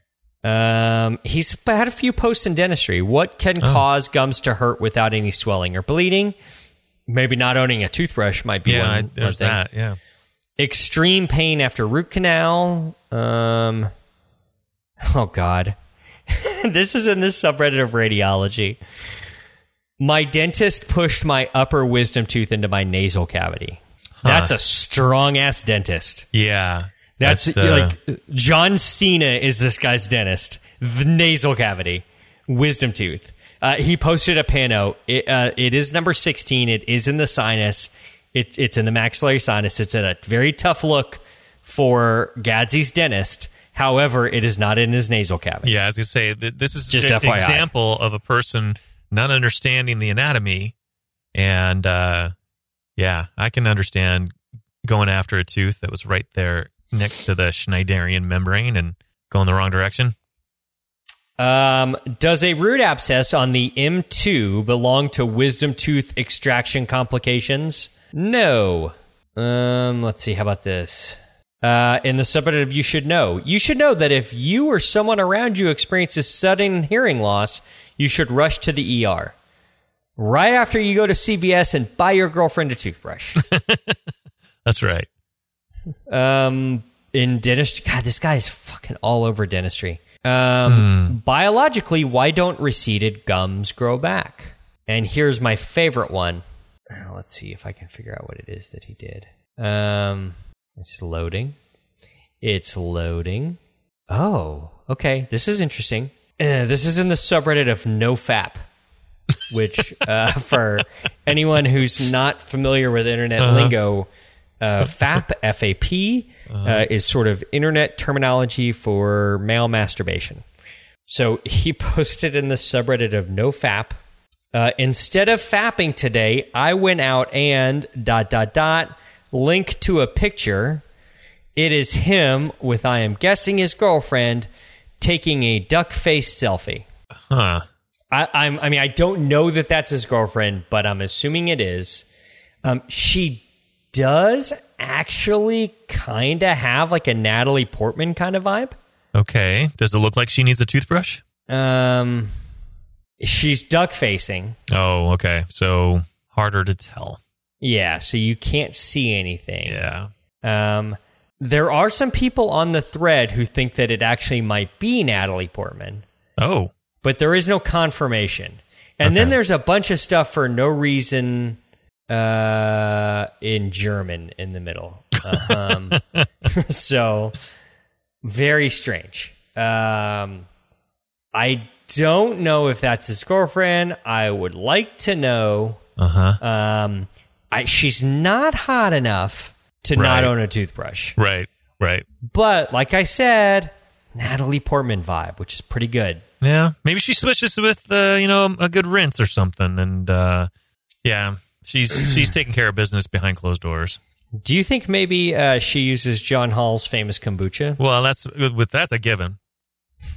Speaker 2: Um, he's had a few posts in dentistry. What can
Speaker 3: Oh.
Speaker 2: cause gums to hurt without any swelling or bleeding? Maybe not owning a toothbrush might be
Speaker 3: Yeah,
Speaker 2: one, one
Speaker 3: there's
Speaker 2: thing.
Speaker 3: that. Yeah.
Speaker 2: Extreme pain after root canal. Um, oh God, this is in this subreddit of radiology. My dentist pushed my upper wisdom tooth into my nasal cavity. That's a strong ass dentist.
Speaker 3: Yeah.
Speaker 2: That's
Speaker 3: But, uh,
Speaker 2: like John Cena is this guy's dentist. The nasal cavity, wisdom tooth. Uh, he posted a pano. It, uh, it is number sixteen. It is in the sinus. It, it's in the maxillary sinus. It's a very tough look for Gadsy's dentist. However, it is not in his nasal cavity.
Speaker 3: Yeah, I was gonna say this is
Speaker 2: Just
Speaker 3: an
Speaker 2: FYI.
Speaker 3: example of a person not understanding the anatomy, and uh, yeah, I can understand going after a tooth that was right there next to the Schneiderian membrane and going the wrong direction.
Speaker 2: Um, does a root abscess on the M2 belong to wisdom tooth extraction complications? No. Um, let's see. How about this? Uh, in the subreddit You Should Know, you should know that if you or someone around you experiences sudden hearing loss, you should rush to the ER. Right after you go to CVS and buy your girlfriend a toothbrush.
Speaker 3: That's right.
Speaker 2: um, in dentistry, God, this guy is fucking all over dentistry. Um, Biologically, why don't receded gums grow back? And here's my favorite one. Uh, Let's see if I can figure out what it is that he did. Um, it's loading. It's loading. Oh, okay. This is interesting. Uh, this is in the subreddit of NoFap, which, uh, for anyone who's not familiar with internet lingo, uh, FAP, F-A-P, uh, is sort of internet terminology for male masturbation. So he posted in the subreddit of NoFap, uh, instead of fapping today, I went out and dot dot dot link to a picture. It is him with I am guessing his girlfriend taking a duck face selfie.
Speaker 3: Huh.
Speaker 2: I, I'm, I mean, I don't know that that's his girlfriend, but I'm assuming it is. Um, she does actually kind of have like a Natalie Portman kind of vibe.
Speaker 3: Okay. Does it look like she needs a toothbrush?
Speaker 2: Um, she's duck facing.
Speaker 3: Oh, okay. So harder to tell.
Speaker 2: Yeah, so you can't see anything.
Speaker 3: Yeah.
Speaker 2: Um, there are some people on the thread who think that it actually might be Natalie Portman,
Speaker 3: Oh.
Speaker 2: But there is no confirmation. And then there's a bunch of stuff for no reason uh, in German in the middle. Uh, um, so very strange. Um, I don't know if that's his girlfriend. I would like to know.
Speaker 3: Uh huh.
Speaker 2: Um, I, she's not hot enough to not own a toothbrush.
Speaker 3: Right. Right.
Speaker 2: But like I said, Natalie Portman vibe, which is pretty good.
Speaker 3: Yeah. Maybe she switches with uh, you know a good rinse or something, and uh, yeah, she's she's taking care of business behind closed doors.
Speaker 2: Do you think maybe uh, she uses John Hall's famous kombucha?
Speaker 3: Well, that's with that's a given.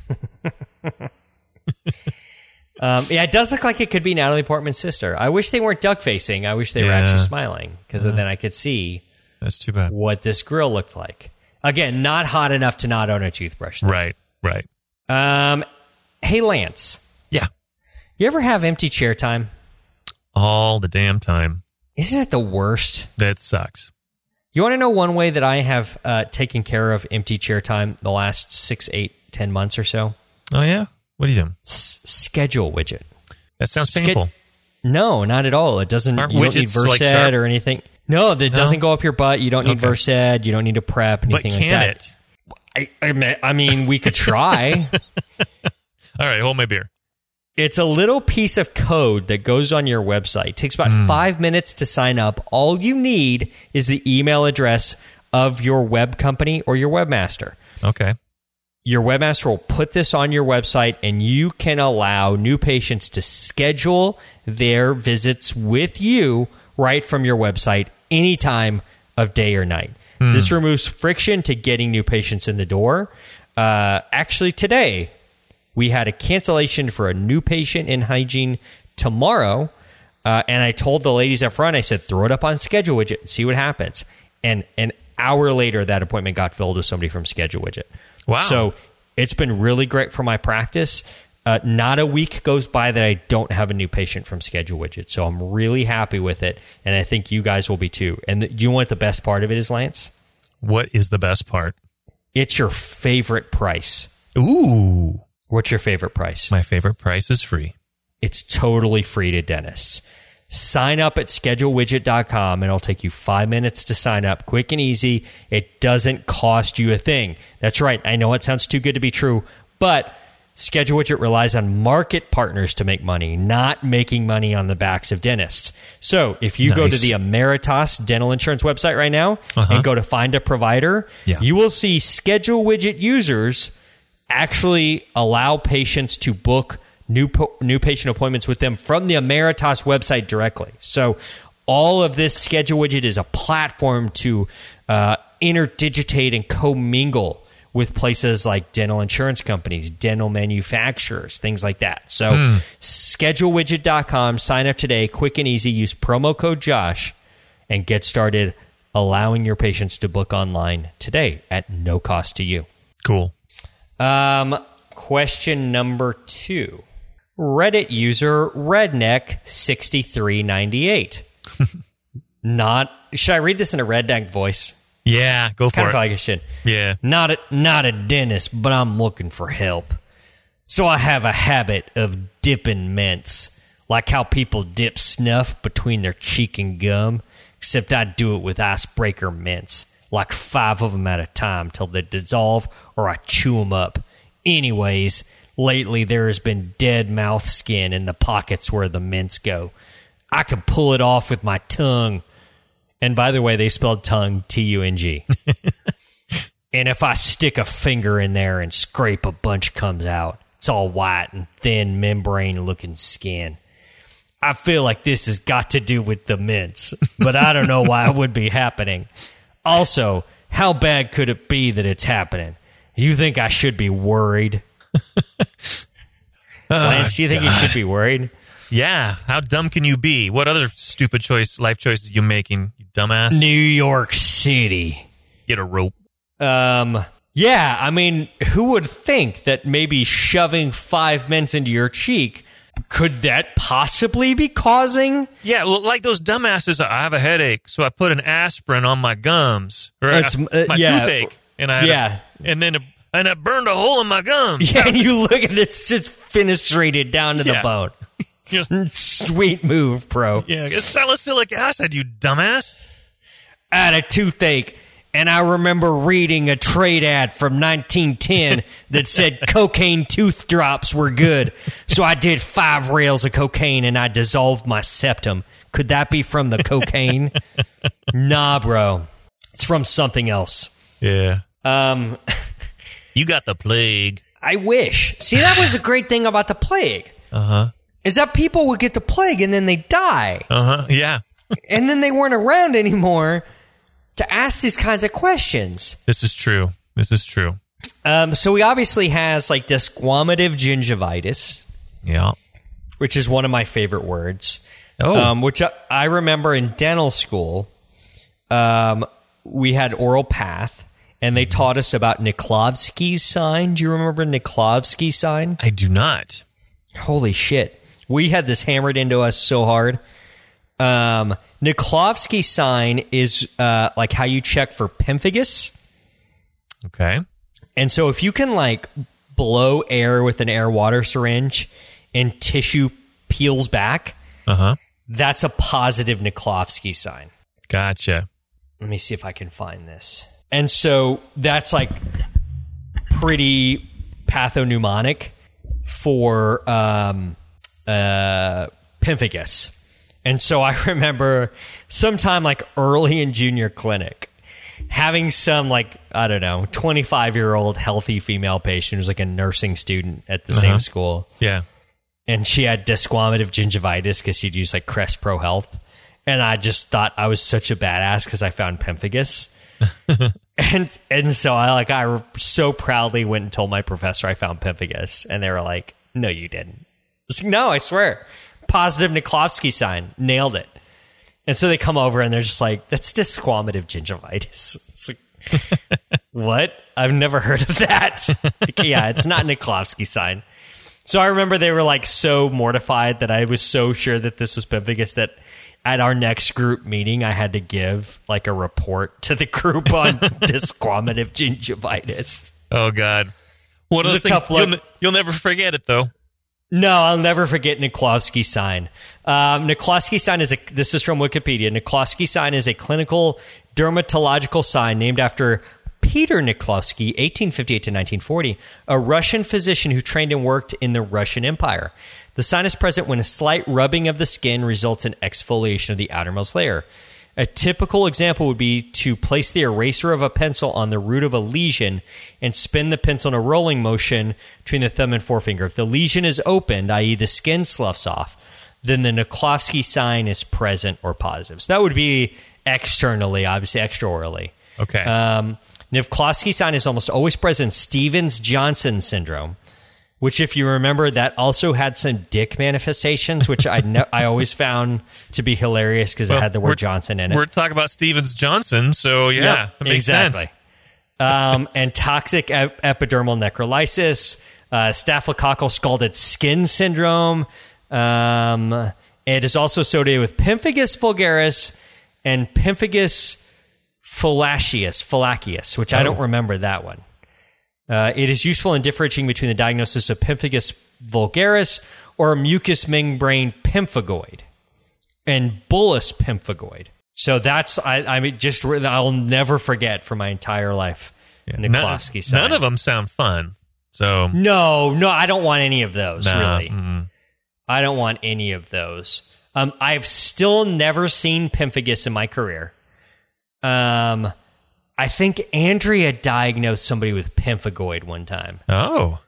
Speaker 2: Um, yeah, it does look like it could be Natalie Portman's sister. I wish they weren't duck facing. I wish they were actually smiling because then I could see
Speaker 3: That's too bad.
Speaker 2: what this grill looked like. Again, not hot enough to not own a toothbrush. though.
Speaker 3: Right. Right.
Speaker 2: Um, hey, Lance,
Speaker 3: Yeah.
Speaker 2: you ever have empty chair time?
Speaker 3: All the damn time.
Speaker 2: Isn't it the worst?
Speaker 3: That sucks.
Speaker 2: You want to know one way that I have uh, taken care of empty chair time the last six, eight, ten months or so?
Speaker 3: Oh yeah. What are you doing?
Speaker 2: S- schedule widget.
Speaker 3: That sounds painful.
Speaker 2: No, not at all. It doesn't.
Speaker 3: Aren't
Speaker 2: you don't need Versed
Speaker 3: like, sharp?
Speaker 2: or anything. No, that doesn't go up your butt. You don't need
Speaker 3: Okay.
Speaker 2: Versed. You don't need to prep
Speaker 3: but
Speaker 2: anything
Speaker 3: can
Speaker 2: like that.
Speaker 3: it?
Speaker 2: I, I, I mean, we could try.
Speaker 3: All right. Hold my beer.
Speaker 2: it's a little piece of code that goes on your website. It takes about
Speaker 3: Hmm.
Speaker 2: five minutes to sign up. All you need is the email address of your web company or your webmaster.
Speaker 3: Okay.
Speaker 2: your webmaster will put this on your website and you can allow new patients to schedule their visits with you right from your website any time of day or night. This removes friction to getting new patients in the door. Uh, actually, today we had a cancellation for a new patient in hygiene tomorrow. Uh, and I told the ladies up front, I said, throw it up on schedule widget and see what happens. And an hour later, that appointment got filled with somebody from schedule widget.
Speaker 3: Wow.
Speaker 2: So it's been really great for my practice. Uh, not a week goes by that I don't have a new patient from Schedule Widget. So I'm really happy with it. And I think you guys will be too. And the, you know what the best part of it is, Lance?
Speaker 3: What is the best part?
Speaker 2: It's your favorite price.
Speaker 3: Ooh.
Speaker 2: What's your favorite price?
Speaker 3: My favorite price is free.
Speaker 2: It's totally free to dentists. Sign up at schedulewidget.com and it'll take you five minutes to sign up. Quick and easy. It doesn't cost you a thing. That's right. I know it sounds too good to be true, but Schedule Widget relies on market partners to make money, not making money on the backs of dentists. So if you go to the Ameritas dental insurance website right now
Speaker 3: Uh-huh.
Speaker 2: and go to find a provider,
Speaker 3: Yeah.
Speaker 2: you will see Schedule Widget users actually allow patients to book new po- new patient appointments with them from the Ameritas website directly. So all of this schedule widget is a platform to uh, interdigitate and commingle with places like dental insurance companies, dental manufacturers, things like that. So schedulewidget.com, sign up today, quick and easy, use promo code Josh and get started allowing your patients to book online today at no cost to you.
Speaker 3: Cool.
Speaker 2: Um, question number two. Reddit user Redneck6398. Not, should I read this in a redneck voice?
Speaker 3: Yeah, go for
Speaker 2: Kind
Speaker 3: it.
Speaker 2: Kind of like I should.
Speaker 3: yeah.
Speaker 2: Not a, not a dentist, but I'm looking for help. So I have a habit of dipping mints, like how people dip snuff between their cheek and gum, except I do it with icebreaker mints, like five of them at a time till they dissolve or I chew them up. Anyways, lately there has been dead mouth skin in the pockets where the mints go. I can pull it off with my tongue. And by the way, they spelled tongue T U N G. And if I stick a finger in there and scrape, a bunch comes out. It's all white and thin, membrane looking skin. I feel like this has got to do with the mints, but I don't know why it would be happening. Also, how bad could it be that it's happening? You think I should be worried? Lance, do you think you should be worried?
Speaker 3: Yeah. How dumb can you be? What other stupid choice, life choices you making? You dumbass.
Speaker 2: New York City.
Speaker 3: Get a rope.
Speaker 2: Um, yeah, I mean, who would think that maybe shoving five mints into your cheek could that possibly be causing?
Speaker 3: Yeah, well, like those dumbasses. I have a headache, so I put an aspirin on my gums or
Speaker 2: uh,
Speaker 3: my
Speaker 2: yeah.
Speaker 3: toothache, and I had a-
Speaker 2: Yeah.
Speaker 3: and then it, and it burned a hole in my gums.
Speaker 2: Yeah, and you look at it, it's just fenestrated down to the bone. Sweet move, bro.
Speaker 3: Yeah, it's salicylic acid, you dumbass.
Speaker 2: I had a toothache, and I remember reading a trade ad from 1910 that said cocaine tooth drops were good. So I did five rails of cocaine and I dissolved my septum. Could that be from the cocaine? nah, bro. It's from something else.
Speaker 3: Yeah,
Speaker 2: Um,
Speaker 3: you got the plague.
Speaker 2: I wish. See, that was a great thing about the plague.
Speaker 3: Uh huh.
Speaker 2: Is that people would get the plague and then they die.
Speaker 3: Uh huh. Yeah,
Speaker 2: and then they weren't around anymore to ask these kinds of questions.
Speaker 3: this is true. This is true.
Speaker 2: Um, so he obviously has like desquamative gingivitis,
Speaker 3: Yeah.
Speaker 2: which is one of my favorite words.
Speaker 3: Oh.
Speaker 2: Um, which I, I remember in dental school, um, we had oral path, and they taught us about Niklovsky's sign. Do you remember Niklovsky's sign?
Speaker 3: I do not.
Speaker 2: Holy shit. We had this hammered into us so hard. Um, Niklovsky sign is uh, like how you check for pemphigus.
Speaker 3: Okay.
Speaker 2: And so if you can like blow air with an air water syringe and tissue peels back,
Speaker 3: Uh huh.
Speaker 2: that's a positive Niklovsky sign.
Speaker 3: Gotcha.
Speaker 2: Let me see if I can find this. And so that's like pretty pathognomonic for um, uh, pemphigus. And so I remember sometime like early in junior clinic having some like I don't know 25 year old healthy female patient who's like a nursing student at the same uh-huh. school.
Speaker 3: Yeah.
Speaker 2: and she had desquamative gingivitis because she'd use like Crest Pro Health, and I just thought I was such a badass because I found pemphigus, and and so I like I so proudly went and told my professor I found pemphigus, and they were like, "No, you didn't." I was like, "No, I swear, positive Niklovsky sign, nailed it." And so they come over and they're just like, "That's desquamative gingivitis." It's like, what? I've never heard of that. Like, yeah, it's not Niklovsky sign. So I remember they were like so mortified that I was so sure that this was pemphigus that at our next group meeting I had to give like a report to the group on desquamative gingivitis.
Speaker 3: Oh God. What
Speaker 2: It was
Speaker 3: else?
Speaker 2: a tough
Speaker 3: You'll, you'll never forget it though.
Speaker 2: No, I'll never forget Nikolsky sign. Um, Nikolsky sign is a. This is from Wikipedia. Nikolsky sign is a clinical dermatological sign named after Peter Nikolsky, 1858 to 1940, a Russian physician who trained and worked in the Russian Empire. The sign is present when a slight rubbing of the skin results in exfoliation of the outermost layer. A typical example would be to place the eraser of a pencil on the root of a lesion and spin the pencil in a rolling motion between the thumb and forefinger. If the lesion is opened, i.e., the skin sloughs off, then the Nikolsky sign is present or positive. So that would be externally, obviously extraorally.
Speaker 3: Okay.
Speaker 2: Um, Nikolsky sign is almost always present. Stevens Johnson syndrome, which, if you remember, that also had some dick manifestations, which I ne- I always found to be hilarious because it had the word Johnson in it.
Speaker 3: We're talking about Stevens Johnson, so yeah,
Speaker 2: Yep,
Speaker 3: that makes
Speaker 2: exactly.
Speaker 3: sense.
Speaker 2: um, and toxic ep- epidermal necrolysis, uh, staphylococcal scalded skin syndrome. Um, it is also associated with pemphigus vulgaris and pemphigus fallacius, fallacius, which I don't remember that one. Uh, it is useful in differentiating between the diagnosis of pemphigus vulgaris or mucous membrane pemphigoid and bullous pemphigoid. So that's I, I mean just I'll never forget for my entire life.
Speaker 3: None,
Speaker 2: Nikolsky sign.
Speaker 3: none of them sound fun. So
Speaker 2: No, no, I don't want any of those.
Speaker 3: nah,
Speaker 2: really,
Speaker 3: mm.
Speaker 2: I don't want any of those. Um, I've still never seen pemphigus in my career. Um, I think Andrea diagnosed somebody with pemphigoid one time.
Speaker 3: oh,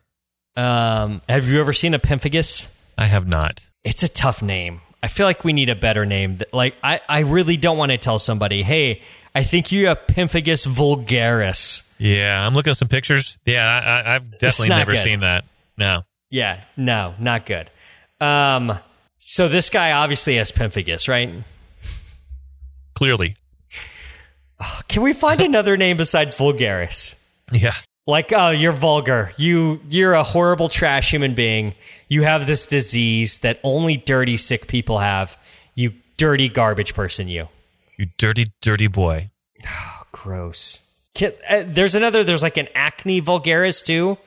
Speaker 2: Um, have you ever seen a pemphigus?
Speaker 3: I have not.
Speaker 2: It's a tough name. I feel like we need a better name. Like I, I really don't want to tell somebody, hey, I think you have pemphigus vulgaris.
Speaker 3: Yeah, I'm looking at some pictures. Yeah, I, I, I've definitely never
Speaker 2: good.
Speaker 3: seen that. No.
Speaker 2: Yeah, no, not good. Um, so this guy obviously has pemphigus, right?
Speaker 3: Clearly.
Speaker 2: Can we find another name besides vulgaris?
Speaker 3: Yeah.
Speaker 2: Like, oh, you're vulgar. You you're a horrible trash human being. You have this disease that only dirty, sick people have. You dirty garbage person, you.
Speaker 3: You dirty, dirty boy.
Speaker 2: Gross. Can, uh, there's another. There's like an acne vulgaris too.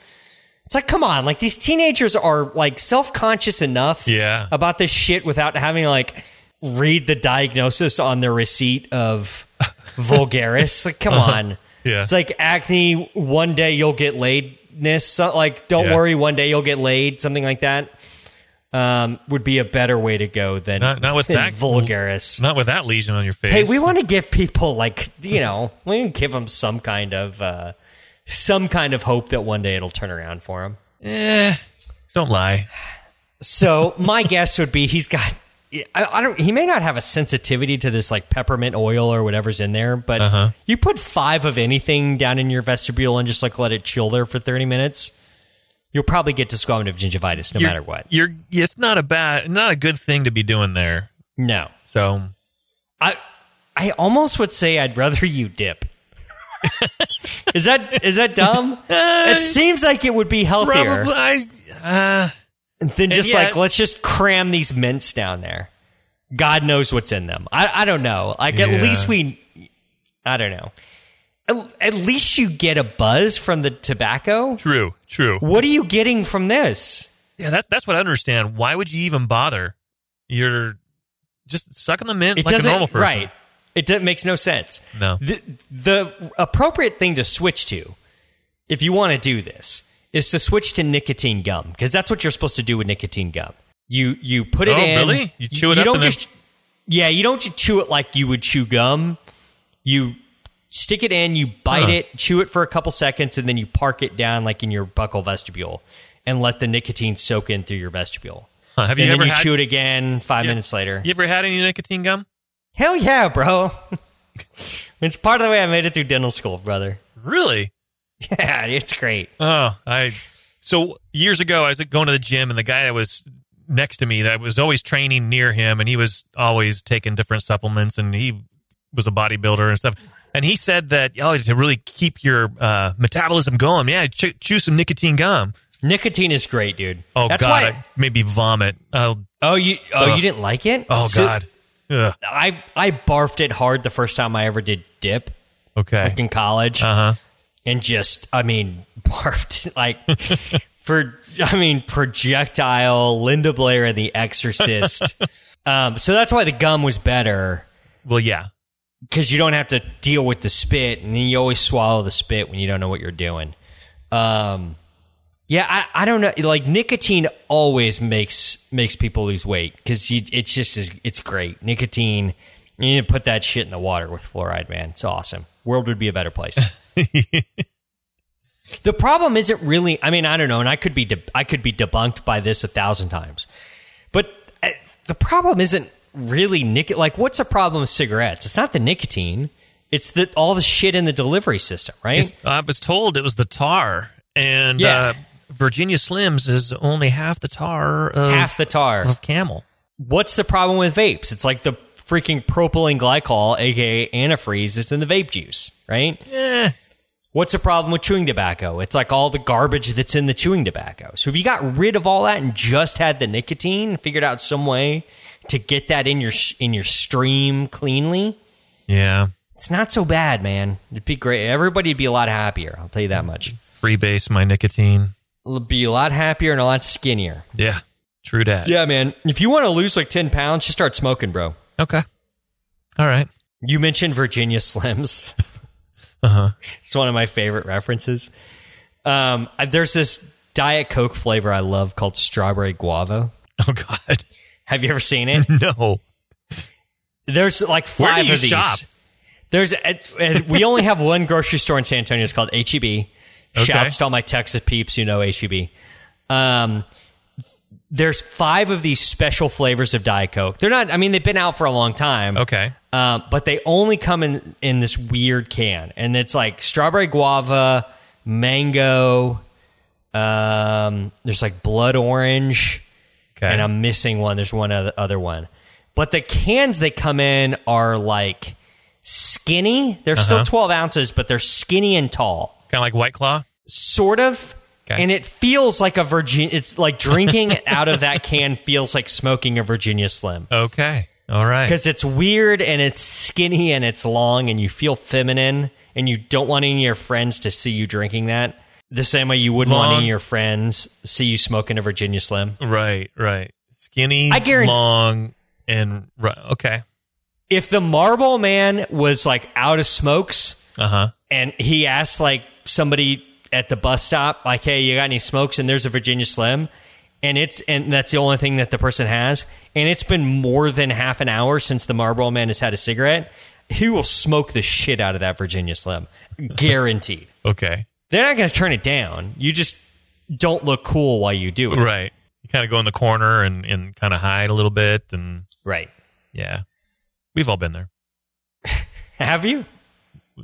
Speaker 2: It's like, come on, like these teenagers are like self conscious enough,
Speaker 3: Yeah.
Speaker 2: about this shit without having like read the diagnosis on their receipt of vulgaris. like, come on,
Speaker 3: Yeah.
Speaker 2: it's like acne. One day you'll get laidness. So, like, don't
Speaker 3: Yeah.
Speaker 2: worry, one day you'll get laid. Something like that. Um, would be a better way to go than
Speaker 3: Not- not with
Speaker 2: than
Speaker 3: that-
Speaker 2: vulgaris.
Speaker 3: Not with that lesion on your face.
Speaker 2: Hey, we want to give people like you know, we to give them some kind of uh, some kind of hope that one day it'll turn around for them.
Speaker 3: Eh, don't lie.
Speaker 2: So my guess would be he's got. I, I don't. He may not have a sensitivity to this like peppermint oil or whatever's in there, but
Speaker 3: Uh-huh.
Speaker 2: you put five of anything down in your vestibule and just like let it chill there for thirty minutes. You'll probably get desquamative gingivitis no
Speaker 3: You're-
Speaker 2: matter what.
Speaker 3: You're. It's not a bad, not a good thing to be doing there.
Speaker 2: No,
Speaker 3: So
Speaker 2: I I almost would say I'd rather you dip. is that is that dumb? it seems like it would be healthier
Speaker 3: probably, I, uh,
Speaker 2: than just
Speaker 3: yet-
Speaker 2: like let's just cram these mints down there. God knows what's in them. I I don't know. Like
Speaker 3: Yeah.
Speaker 2: at least we, I don't know. At, at least you get a buzz from the tobacco.
Speaker 3: true, true.
Speaker 2: What are you getting from this?
Speaker 3: Yeah, that's that's what I understand. Why would you even bother? You're just sucking the mint
Speaker 2: It
Speaker 3: like a
Speaker 2: doesn't
Speaker 3: normal person.
Speaker 2: right. It do, makes no sense.
Speaker 3: No.
Speaker 2: The, the appropriate thing to switch to, if you want to do this, is to switch to nicotine gum because that's what you're supposed to do with nicotine gum. You you put it
Speaker 3: Oh,
Speaker 2: in.
Speaker 3: really? You chew it
Speaker 2: you
Speaker 3: up
Speaker 2: don't
Speaker 3: and then-
Speaker 2: just. Yeah, you don't just chew it like you would chew gum. You stick it in, you bite
Speaker 3: Huh.
Speaker 2: it, chew it for a couple seconds, and then you park it down like in your buccal vestibule and let the nicotine soak in through your vestibule.
Speaker 3: Huh, have
Speaker 2: and
Speaker 3: you
Speaker 2: then
Speaker 3: ever
Speaker 2: you
Speaker 3: had?
Speaker 2: chew it again five
Speaker 3: Yeah.
Speaker 2: minutes later.
Speaker 3: You ever had any nicotine gum?
Speaker 2: Hell yeah, bro. it's part of the way I made it through dental school, brother.
Speaker 3: Really?
Speaker 2: Yeah, it's great.
Speaker 3: Oh, I. So years ago, I was going to the gym, and the guy that was next to me, that was always training near him, and he was always taking different supplements, and he was a bodybuilder and stuff. And he said that oh, to really keep your uh, metabolism going, yeah, chew, chew some nicotine gum.
Speaker 2: Nicotine is great, dude.
Speaker 3: Oh
Speaker 2: That's
Speaker 3: God, maybe vomit. Oh,
Speaker 2: oh, you oh
Speaker 3: Ugh.
Speaker 2: you didn't like it?
Speaker 3: oh
Speaker 2: So,
Speaker 3: God. Ugh.
Speaker 2: I I barfed it hard the first time I ever did dip
Speaker 3: Okay.
Speaker 2: like in college,
Speaker 3: Uh huh.
Speaker 2: And just I mean barfed like For I mean, projectile, Linda Blair, and The Exorcist. um, so that's why the gum was better
Speaker 3: Well, yeah.
Speaker 2: because you don't have to deal with the spit, and then you always swallow the spit when you don't know what you're doing. Um, yeah, I, I don't know. Like nicotine always makes makes people lose weight because it's just is it's great. Nicotine, you need to put that shit in the water with fluoride, man. It's awesome. World would be a better place. the problem isn't really. I mean, I don't know, and I could be de- I could be debunked by this a thousand times, but uh, the problem isn't really nic. Like, what's the problem with cigarettes? It's not the nicotine. It's the all the shit in the delivery system, right?
Speaker 3: It's- I was told it was the tar, and
Speaker 2: Yeah.
Speaker 3: uh, Virginia Slims is only half the tar of,
Speaker 2: Half the tar.
Speaker 3: of Camel.
Speaker 2: What's the problem with vapes? It's like the freaking propylene glycol, aka antifreeze, that's in the vape juice, right?
Speaker 3: Eh,
Speaker 2: What's the problem with chewing tobacco? It's like all the garbage that's in the chewing tobacco. So if you got rid of all that and just had the nicotine, figured out some way to get that in your in your stream cleanly,
Speaker 3: yeah.
Speaker 2: it's not so bad, man. It'd be great. Everybody'd be a lot happier. I'll tell you that much.
Speaker 3: Freebase my nicotine.
Speaker 2: It'll be a lot happier and a lot skinnier.
Speaker 3: Yeah. True dat.
Speaker 2: Yeah, man. If you want to lose like ten pounds, just start smoking, bro.
Speaker 3: Okay. All right.
Speaker 2: You mentioned Virginia Slims.
Speaker 3: Uh huh.
Speaker 2: It's one of my favorite references. Um, there's this Diet Coke flavor I love called strawberry guava.
Speaker 3: Oh God.
Speaker 2: Have you ever seen it?
Speaker 3: No.
Speaker 2: There's like five
Speaker 3: you
Speaker 2: of these.
Speaker 3: shop?
Speaker 2: There's and we only have one grocery store in San Antonio. It's called HEB. Shouts to all my Texas peeps who know HEB. Um, there's five of these special flavors of Diet Coke. They're not. I mean, they've been out for a long time.
Speaker 3: Okay.
Speaker 2: Um, but they only come in in this weird can, and it's like strawberry guava, mango. Um, there's like blood orange,
Speaker 3: Okay.
Speaker 2: and I'm missing one. There's one other, other one, but the cans they come in are like skinny. They're still
Speaker 3: Uh-huh.
Speaker 2: 12 ounces, but they're skinny and tall,
Speaker 3: kind of like White Claw.
Speaker 2: sort of.
Speaker 3: Okay.
Speaker 2: And it feels like a Virginia. It's like drinking out of that can feels like smoking a Virginia Slim
Speaker 3: Okay. All right.
Speaker 2: because it's weird and it's skinny and it's long and you feel feminine and you don't want any of your friends to see you drinking that the same way you wouldn't want any of your friends see you smoking a Virginia Slim.
Speaker 3: Right. Right. Skinny.
Speaker 2: I guarantee-
Speaker 3: long and right. Okay.
Speaker 2: If the Marlboro Man was like out of smokes
Speaker 3: Uh huh.
Speaker 2: and he asked like somebody at the bus stop, like, "Hey, you got any smokes?" and there's a Virginia Slim, and it's and that's the only thing that the person has, and it's been more than half an hour since the Marlboro Man has had a cigarette, he will smoke the shit out of that Virginia Slim, guaranteed.
Speaker 3: Okay.
Speaker 2: They're not going to turn it down. You just don't look cool while you do it.
Speaker 3: Right. You kind of go in the corner and, and kind of hide a little bit. And
Speaker 2: Right.
Speaker 3: yeah, we've all been there.
Speaker 2: Have you?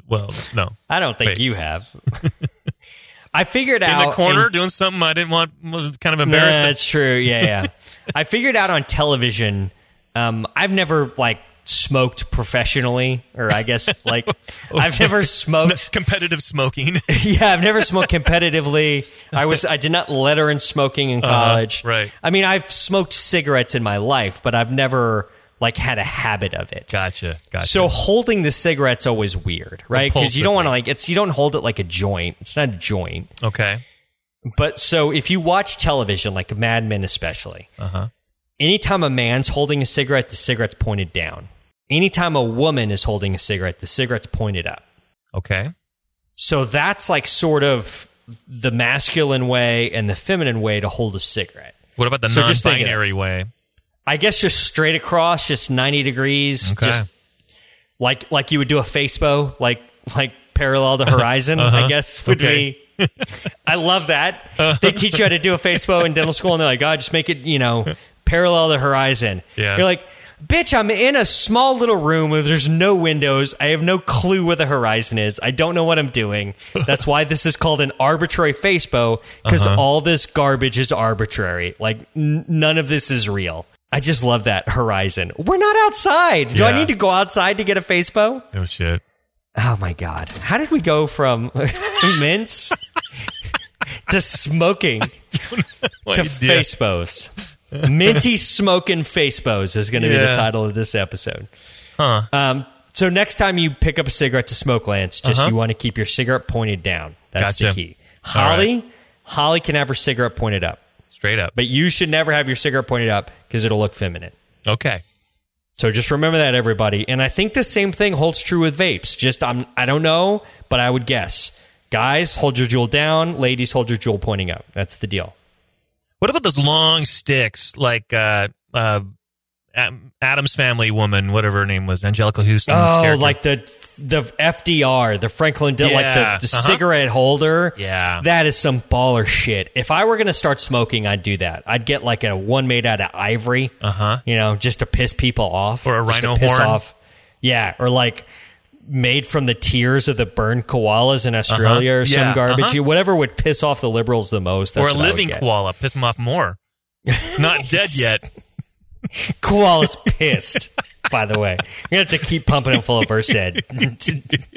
Speaker 3: Well, no.
Speaker 2: I don't think
Speaker 3: Wait.
Speaker 2: you have. I figured out In
Speaker 3: the corner doing something I didn't want, was kind of
Speaker 2: Nah,
Speaker 3: embarrassing.
Speaker 2: that's true. Yeah, yeah. I figured out on television. Um, I've never like smoked professionally, or I guess like I've never smoked.
Speaker 3: Competitive smoking.
Speaker 2: yeah, I've never smoked competitively. I was I did not letter in smoking in college.
Speaker 3: Uh-huh, right.
Speaker 2: I mean, I've smoked cigarettes in my life, but I've never like had a habit of it.
Speaker 3: gotcha. Gotcha.
Speaker 2: So holding the cigarette's always weird, right? Because you don't want to like it's you don't hold it like a joint. It's not a joint.
Speaker 3: okay.
Speaker 2: But so if you watch television, like Mad Men especially,
Speaker 3: Uh huh.
Speaker 2: anytime a man's holding a cigarette, the cigarette's pointed down. Anytime a woman is holding a cigarette, the cigarette's pointed up.
Speaker 3: Okay.
Speaker 2: So that's like sort of the masculine way and the feminine way to hold a cigarette.
Speaker 3: What about the
Speaker 2: So just think of
Speaker 3: non-binary way?
Speaker 2: I guess just straight across, just 90 degrees,
Speaker 3: Okay.
Speaker 2: just like like you would do a facebow, like like parallel the horizon, I guess would
Speaker 3: Uh-huh. Okay.
Speaker 2: be. I love that. They teach you how to do a facebow in dental school, and they're like, "God, just make it, you know, parallel the horizon."
Speaker 3: Yeah.
Speaker 2: You're like, "Bitch, I'm in a small little room where there's no windows. I have no clue where the horizon is. I don't know what I'm doing. That's why this is called an arbitrary facebow because
Speaker 3: Uh-huh.
Speaker 2: all this garbage is arbitrary. Like n- none of this is real." I just love that horizon. We're not outside. Do I need to go outside to get a facebow?
Speaker 3: Oh shit.
Speaker 2: Oh my god! How did we go from mints to smoking to
Speaker 3: did.
Speaker 2: facebows? Minty smoking facebows is going to be the title of this episode.
Speaker 3: Huh.
Speaker 2: Um, so next time you pick up a cigarette to smoke, Lance, just
Speaker 3: Uh-huh.
Speaker 2: you want to keep your cigarette pointed down. That's
Speaker 3: Gotcha.
Speaker 2: the key. Holly, Holly can have her cigarette pointed up,
Speaker 3: Straight up.
Speaker 2: but you should never have your cigarette pointed up because it'll look feminine.
Speaker 3: Okay.
Speaker 2: So just remember that, everybody. And I think the same thing holds true with vapes. Just I'm, I don't know, but I would guess. Guys, hold your JUUL down. Ladies, hold your JUUL pointing up. That's the deal.
Speaker 3: What about those long sticks like uh, uh, Addams Family woman, whatever her name was, Anjelica Huston.
Speaker 2: Oh,
Speaker 3: character?
Speaker 2: like the the FDR, the Franklin, D- like the, the
Speaker 3: uh-huh.
Speaker 2: cigarette holder.
Speaker 3: Yeah.
Speaker 2: that is some baller shit. If I were gonna start smoking, I'd do that. I'd get like a one made out of ivory.
Speaker 3: Uh-huh.
Speaker 2: You know, just to piss people off,
Speaker 3: Or a
Speaker 2: just to
Speaker 3: rhino
Speaker 2: piss
Speaker 3: horn.
Speaker 2: Off. Yeah, or like made from the tears of the burned koalas in Australia or some
Speaker 3: Uh-huh. Yeah,
Speaker 2: garbage.
Speaker 3: uh-huh.
Speaker 2: Whatever would piss off the liberals the most.
Speaker 3: or a
Speaker 2: what I would
Speaker 3: living koala, piss them off more. Not dead yet.
Speaker 2: Koala's pissed. By the way, I'm gonna have to keep pumping him full of Versed to,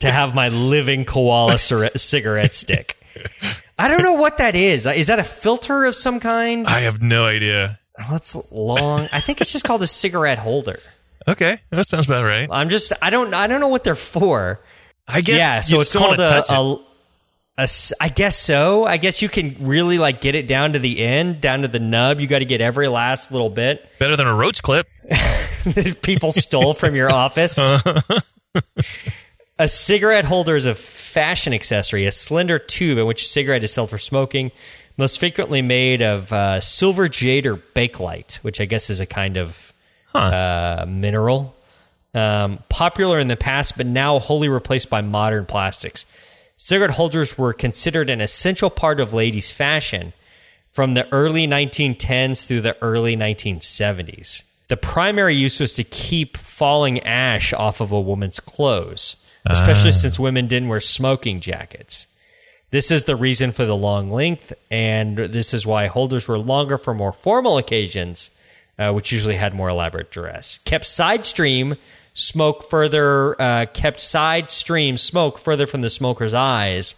Speaker 2: to have my living koala cigarette stick. I don't know what that is. Uh, is that a filter of some kind?
Speaker 3: I have no idea.
Speaker 2: Oh, What's long? I think it's just called a cigarette holder.
Speaker 3: Okay, that sounds about right.
Speaker 2: I'm just. I don't. I don't know what they're for.
Speaker 3: I guess.
Speaker 2: yeah. So it's called a,
Speaker 3: it.
Speaker 2: a. a I guess so. I guess you can really like get it down to the end, down to the nub. You got to get every last little bit.
Speaker 3: better than a roach clip.
Speaker 2: that people stole from your office. a cigarette holder is a fashion accessory, a slender tube in which a cigarette is sold for smoking, most frequently made of uh, silver jade or bakelite, which I guess is a kind of uh, mineral. Um, popular in the past, but now wholly replaced by modern plastics. Cigarette holders were considered an essential part of ladies' fashion from the early 1910s through the early 1970s. The primary use was to keep falling ash off of a woman's clothes, especially since women didn't wear smoking jackets. This is the reason for the long length, and this is why holders were longer for more formal occasions, uh, which usually had more elaborate dress. Kept side stream smoke further, uh, kept side stream smoke further from the smoker's eyes,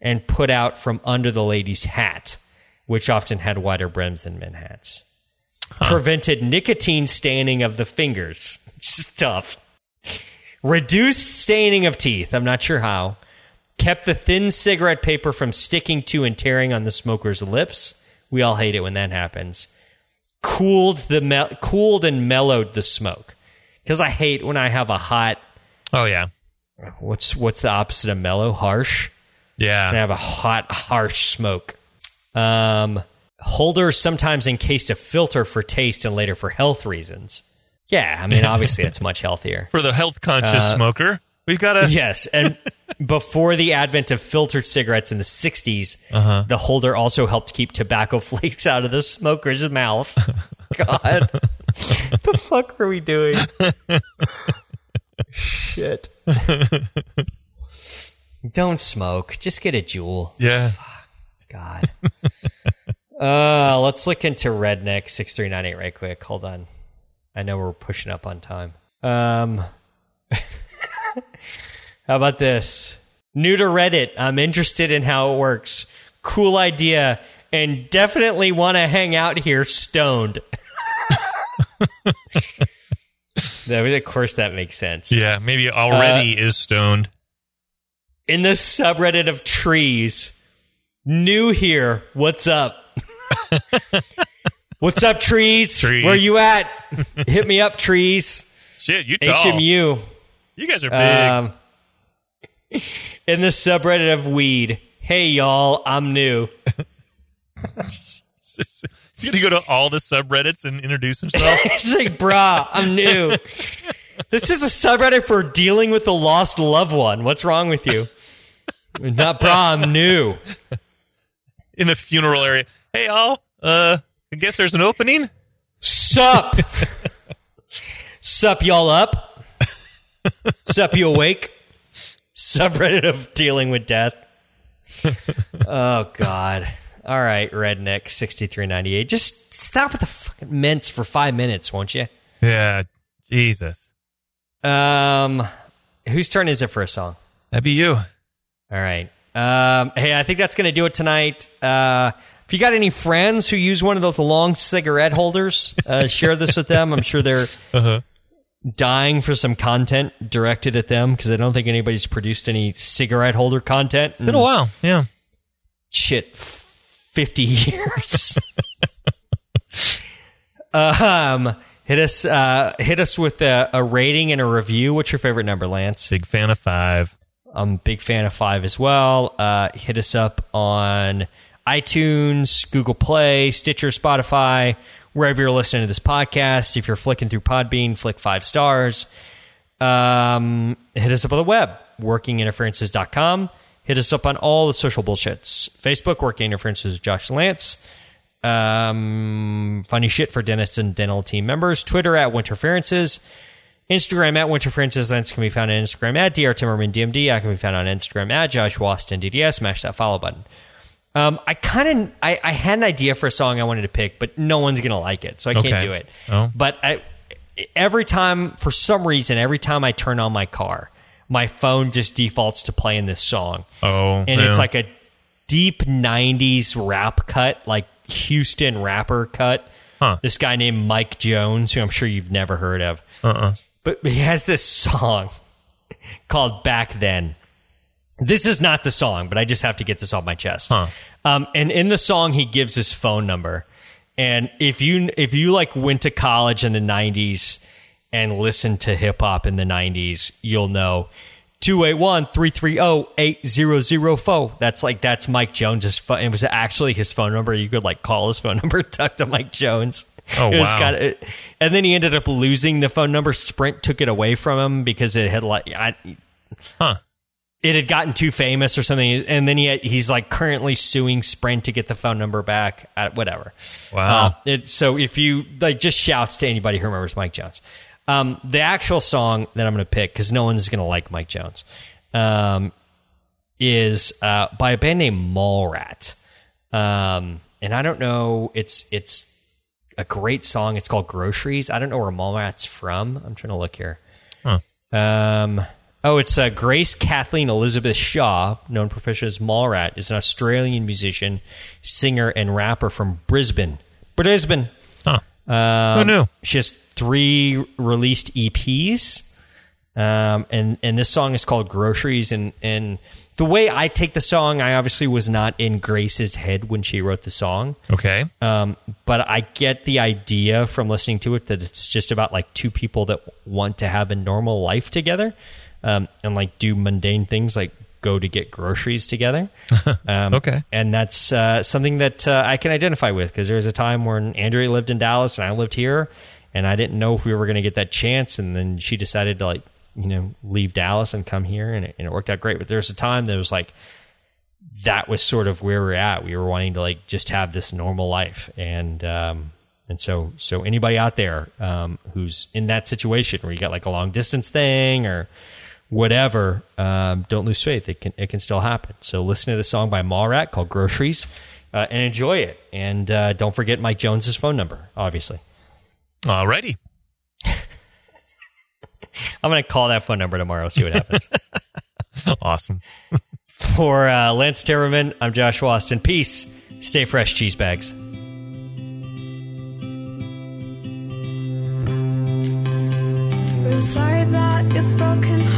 Speaker 2: and put out from under the lady's hat, which often had wider brims than men hats. Prevented nicotine staining of the fingers. Tough. Reduced staining of teeth. I'm not sure how. Kept the thin cigarette paper from sticking to and tearing on the smoker's lips. We all hate it when that happens. Cooled the me- cooled and mellowed the smoke. Because I hate when I have a hot.
Speaker 3: Oh yeah,
Speaker 2: What's what's the opposite of mellow? Harsh.
Speaker 3: yeah.
Speaker 2: and have a hot, harsh smoke. Um, holders sometimes encased a filter for taste and later for health reasons. Yeah, I mean, obviously that's much healthier.
Speaker 3: For the health conscious
Speaker 2: Uh,
Speaker 3: smoker, we've got a
Speaker 2: Yes, and before the advent of filtered cigarettes in the 60s,
Speaker 3: Uh-huh.
Speaker 2: the holder also helped keep tobacco flakes out of the smoker's mouth. God. the fuck are we doing? Shit. Don't smoke. Just get a JUUL.
Speaker 3: yeah.
Speaker 2: God. uh, let's look into Redneck six three nine eight right quick. Hold on. I know we're pushing up on time. Um, how about this? New to Reddit. I'm interested in how it works. Cool idea, and definitely want to hang out here stoned. That- of course, that makes sense.
Speaker 3: Yeah, maybe already
Speaker 2: Uh,
Speaker 3: is stoned.
Speaker 2: in the subreddit of trees. New here. What's up? What's up, trees?
Speaker 3: Trees.
Speaker 2: Where you at? Hit me up, trees.
Speaker 3: Shit, you tall.
Speaker 2: HMU.
Speaker 3: You guys are big.
Speaker 2: Um, in the subreddit of weed. Hey, y'all. I'm new.
Speaker 3: He's gonna go to all the subreddits and introduce himself.
Speaker 2: It's like, brah, I'm new. This is a subreddit for dealing with the lost loved one. What's wrong with you? Not brah, I'm new.
Speaker 3: in the funeral area. Hey, all. Uh, I guess there's an opening.
Speaker 2: Sup? Sup, y'all up? Sup, you awake? Subreddit of dealing with death. oh, God. All right, Redneck 6398. Just stop with the fucking mints for five minutes, won't you?
Speaker 3: Yeah, Jesus.
Speaker 2: Um, whose turn is it for a song?
Speaker 3: That'd be you.
Speaker 2: All right. Um, hey, I think that's going to do it tonight. Uh, if you got any friends who use one of those long cigarette holders, uh, share this with them. I'm sure they're
Speaker 3: Uh-huh.
Speaker 2: dying for some content directed at them because I don't think anybody's produced any cigarette holder content.
Speaker 3: Been a while. Yeah.
Speaker 2: shit, fifty years. um, hit us, uh, hit us with a, a rating and a review. What's your favorite number, Lance?
Speaker 3: Big fan of five.
Speaker 2: I'm a big fan of five as well. Uh, hit us up on iTunes, Google Play, Stitcher, Spotify, wherever you're listening to this podcast. If you're flicking through Podbean, flick five stars. Um, hit us up on the web, workinginterferences.com. Hit us up on all the social bullshits. Facebook, Working Interferences with Josh Lance. Um, funny shit for dentists and dental team members. Twitter at Winterferences. Instagram at Winterferences. Lance can be found on Instagram at Dr. Timmerman DMD. I can be found on Instagram at Josh Waston DDS. Smash that follow button. Um, I kind of I, I had an idea for a song I wanted to pick, but no one's gonna like it, so I
Speaker 3: Okay.
Speaker 2: can't do it.
Speaker 3: Oh.
Speaker 2: But I every time for some reason every time I turn on my car, my phone just defaults to playing this song,
Speaker 3: Oh,
Speaker 2: and
Speaker 3: yeah.
Speaker 2: it's like a deep '90s rap cut, like Houston rapper cut.
Speaker 3: Huh.
Speaker 2: This guy named Mike Jones, who I'm sure you've never heard of,
Speaker 3: uh-uh.
Speaker 2: but he has this song called Back Then. This is not the song, but I just have to get this off my chest.
Speaker 3: Huh.
Speaker 2: Um, and in the song, he gives his phone number. And if you if you like went to college in the '90s and listened to hip hop in the '90s, you'll know 281-330-8004. That's like that's Mike Jones's phone. It was actually his phone number. You could like call his phone number, talk to Mike Jones.
Speaker 3: Oh,
Speaker 2: It
Speaker 3: wow.
Speaker 2: kinda- and then he ended up losing the phone number. Sprint took it away from him because it had like I,
Speaker 3: Huh.
Speaker 2: it had gotten too famous or something. And then he had, he's like currently suing Sprint to get the phone number back. At whatever.
Speaker 3: Wow.
Speaker 2: Uh, it, so if you like, just shouts to anybody who remembers Mike Jones. Um, the actual song that I'm going to pick because no one's going to like Mike Jones um, is uh, by a band named Mallrat. Um, and I don't know. It's it's a great song. It's called Groceries. I don't know where Mallrat's from. I'm trying to look here.
Speaker 3: Huh.
Speaker 2: Um, oh, it's uh, Grace Kathleen Elizabeth Shaw, known professionally as Mallrat, is an Australian musician, singer, and rapper from Brisbane. Brisbane. Um,
Speaker 3: Who knew?
Speaker 2: She has three released EPs, um, and and this song is called Groceries. And and the way I take the song, I obviously was not in Grace's head when she wrote the song.
Speaker 3: Okay.
Speaker 2: Um, but I get the idea from listening to it that it's just about like two people that want to have a normal life together, um, and like do mundane things like go to get groceries together. Um,
Speaker 3: Okay.
Speaker 2: and that's uh, something that uh, I can identify with because there was a time when Andrea lived in Dallas and I lived here, and I didn't know if we were going to get that chance, and then she decided to like you know leave Dallas and come here, and it, and it worked out great. But there was a time that was like that was sort of where we're at. We were wanting to like just have this normal life, and um, and so so anybody out there um, who's in that situation where you got like a long distance thing or whatever, um, don't lose faith. It can it can still happen. So listen to the song by Mallrat called Groceries uh, and enjoy it. And uh, don't forget Mike Jones's phone number. Obviously,
Speaker 3: Alrighty.
Speaker 2: I'm going to call that phone number tomorrow. See what happens.
Speaker 3: Awesome.
Speaker 2: For uh, Lance Timmerman, I'm Josh Waston. Peace. Stay fresh, cheese bags.
Speaker 4: Real sorry about your broken heart.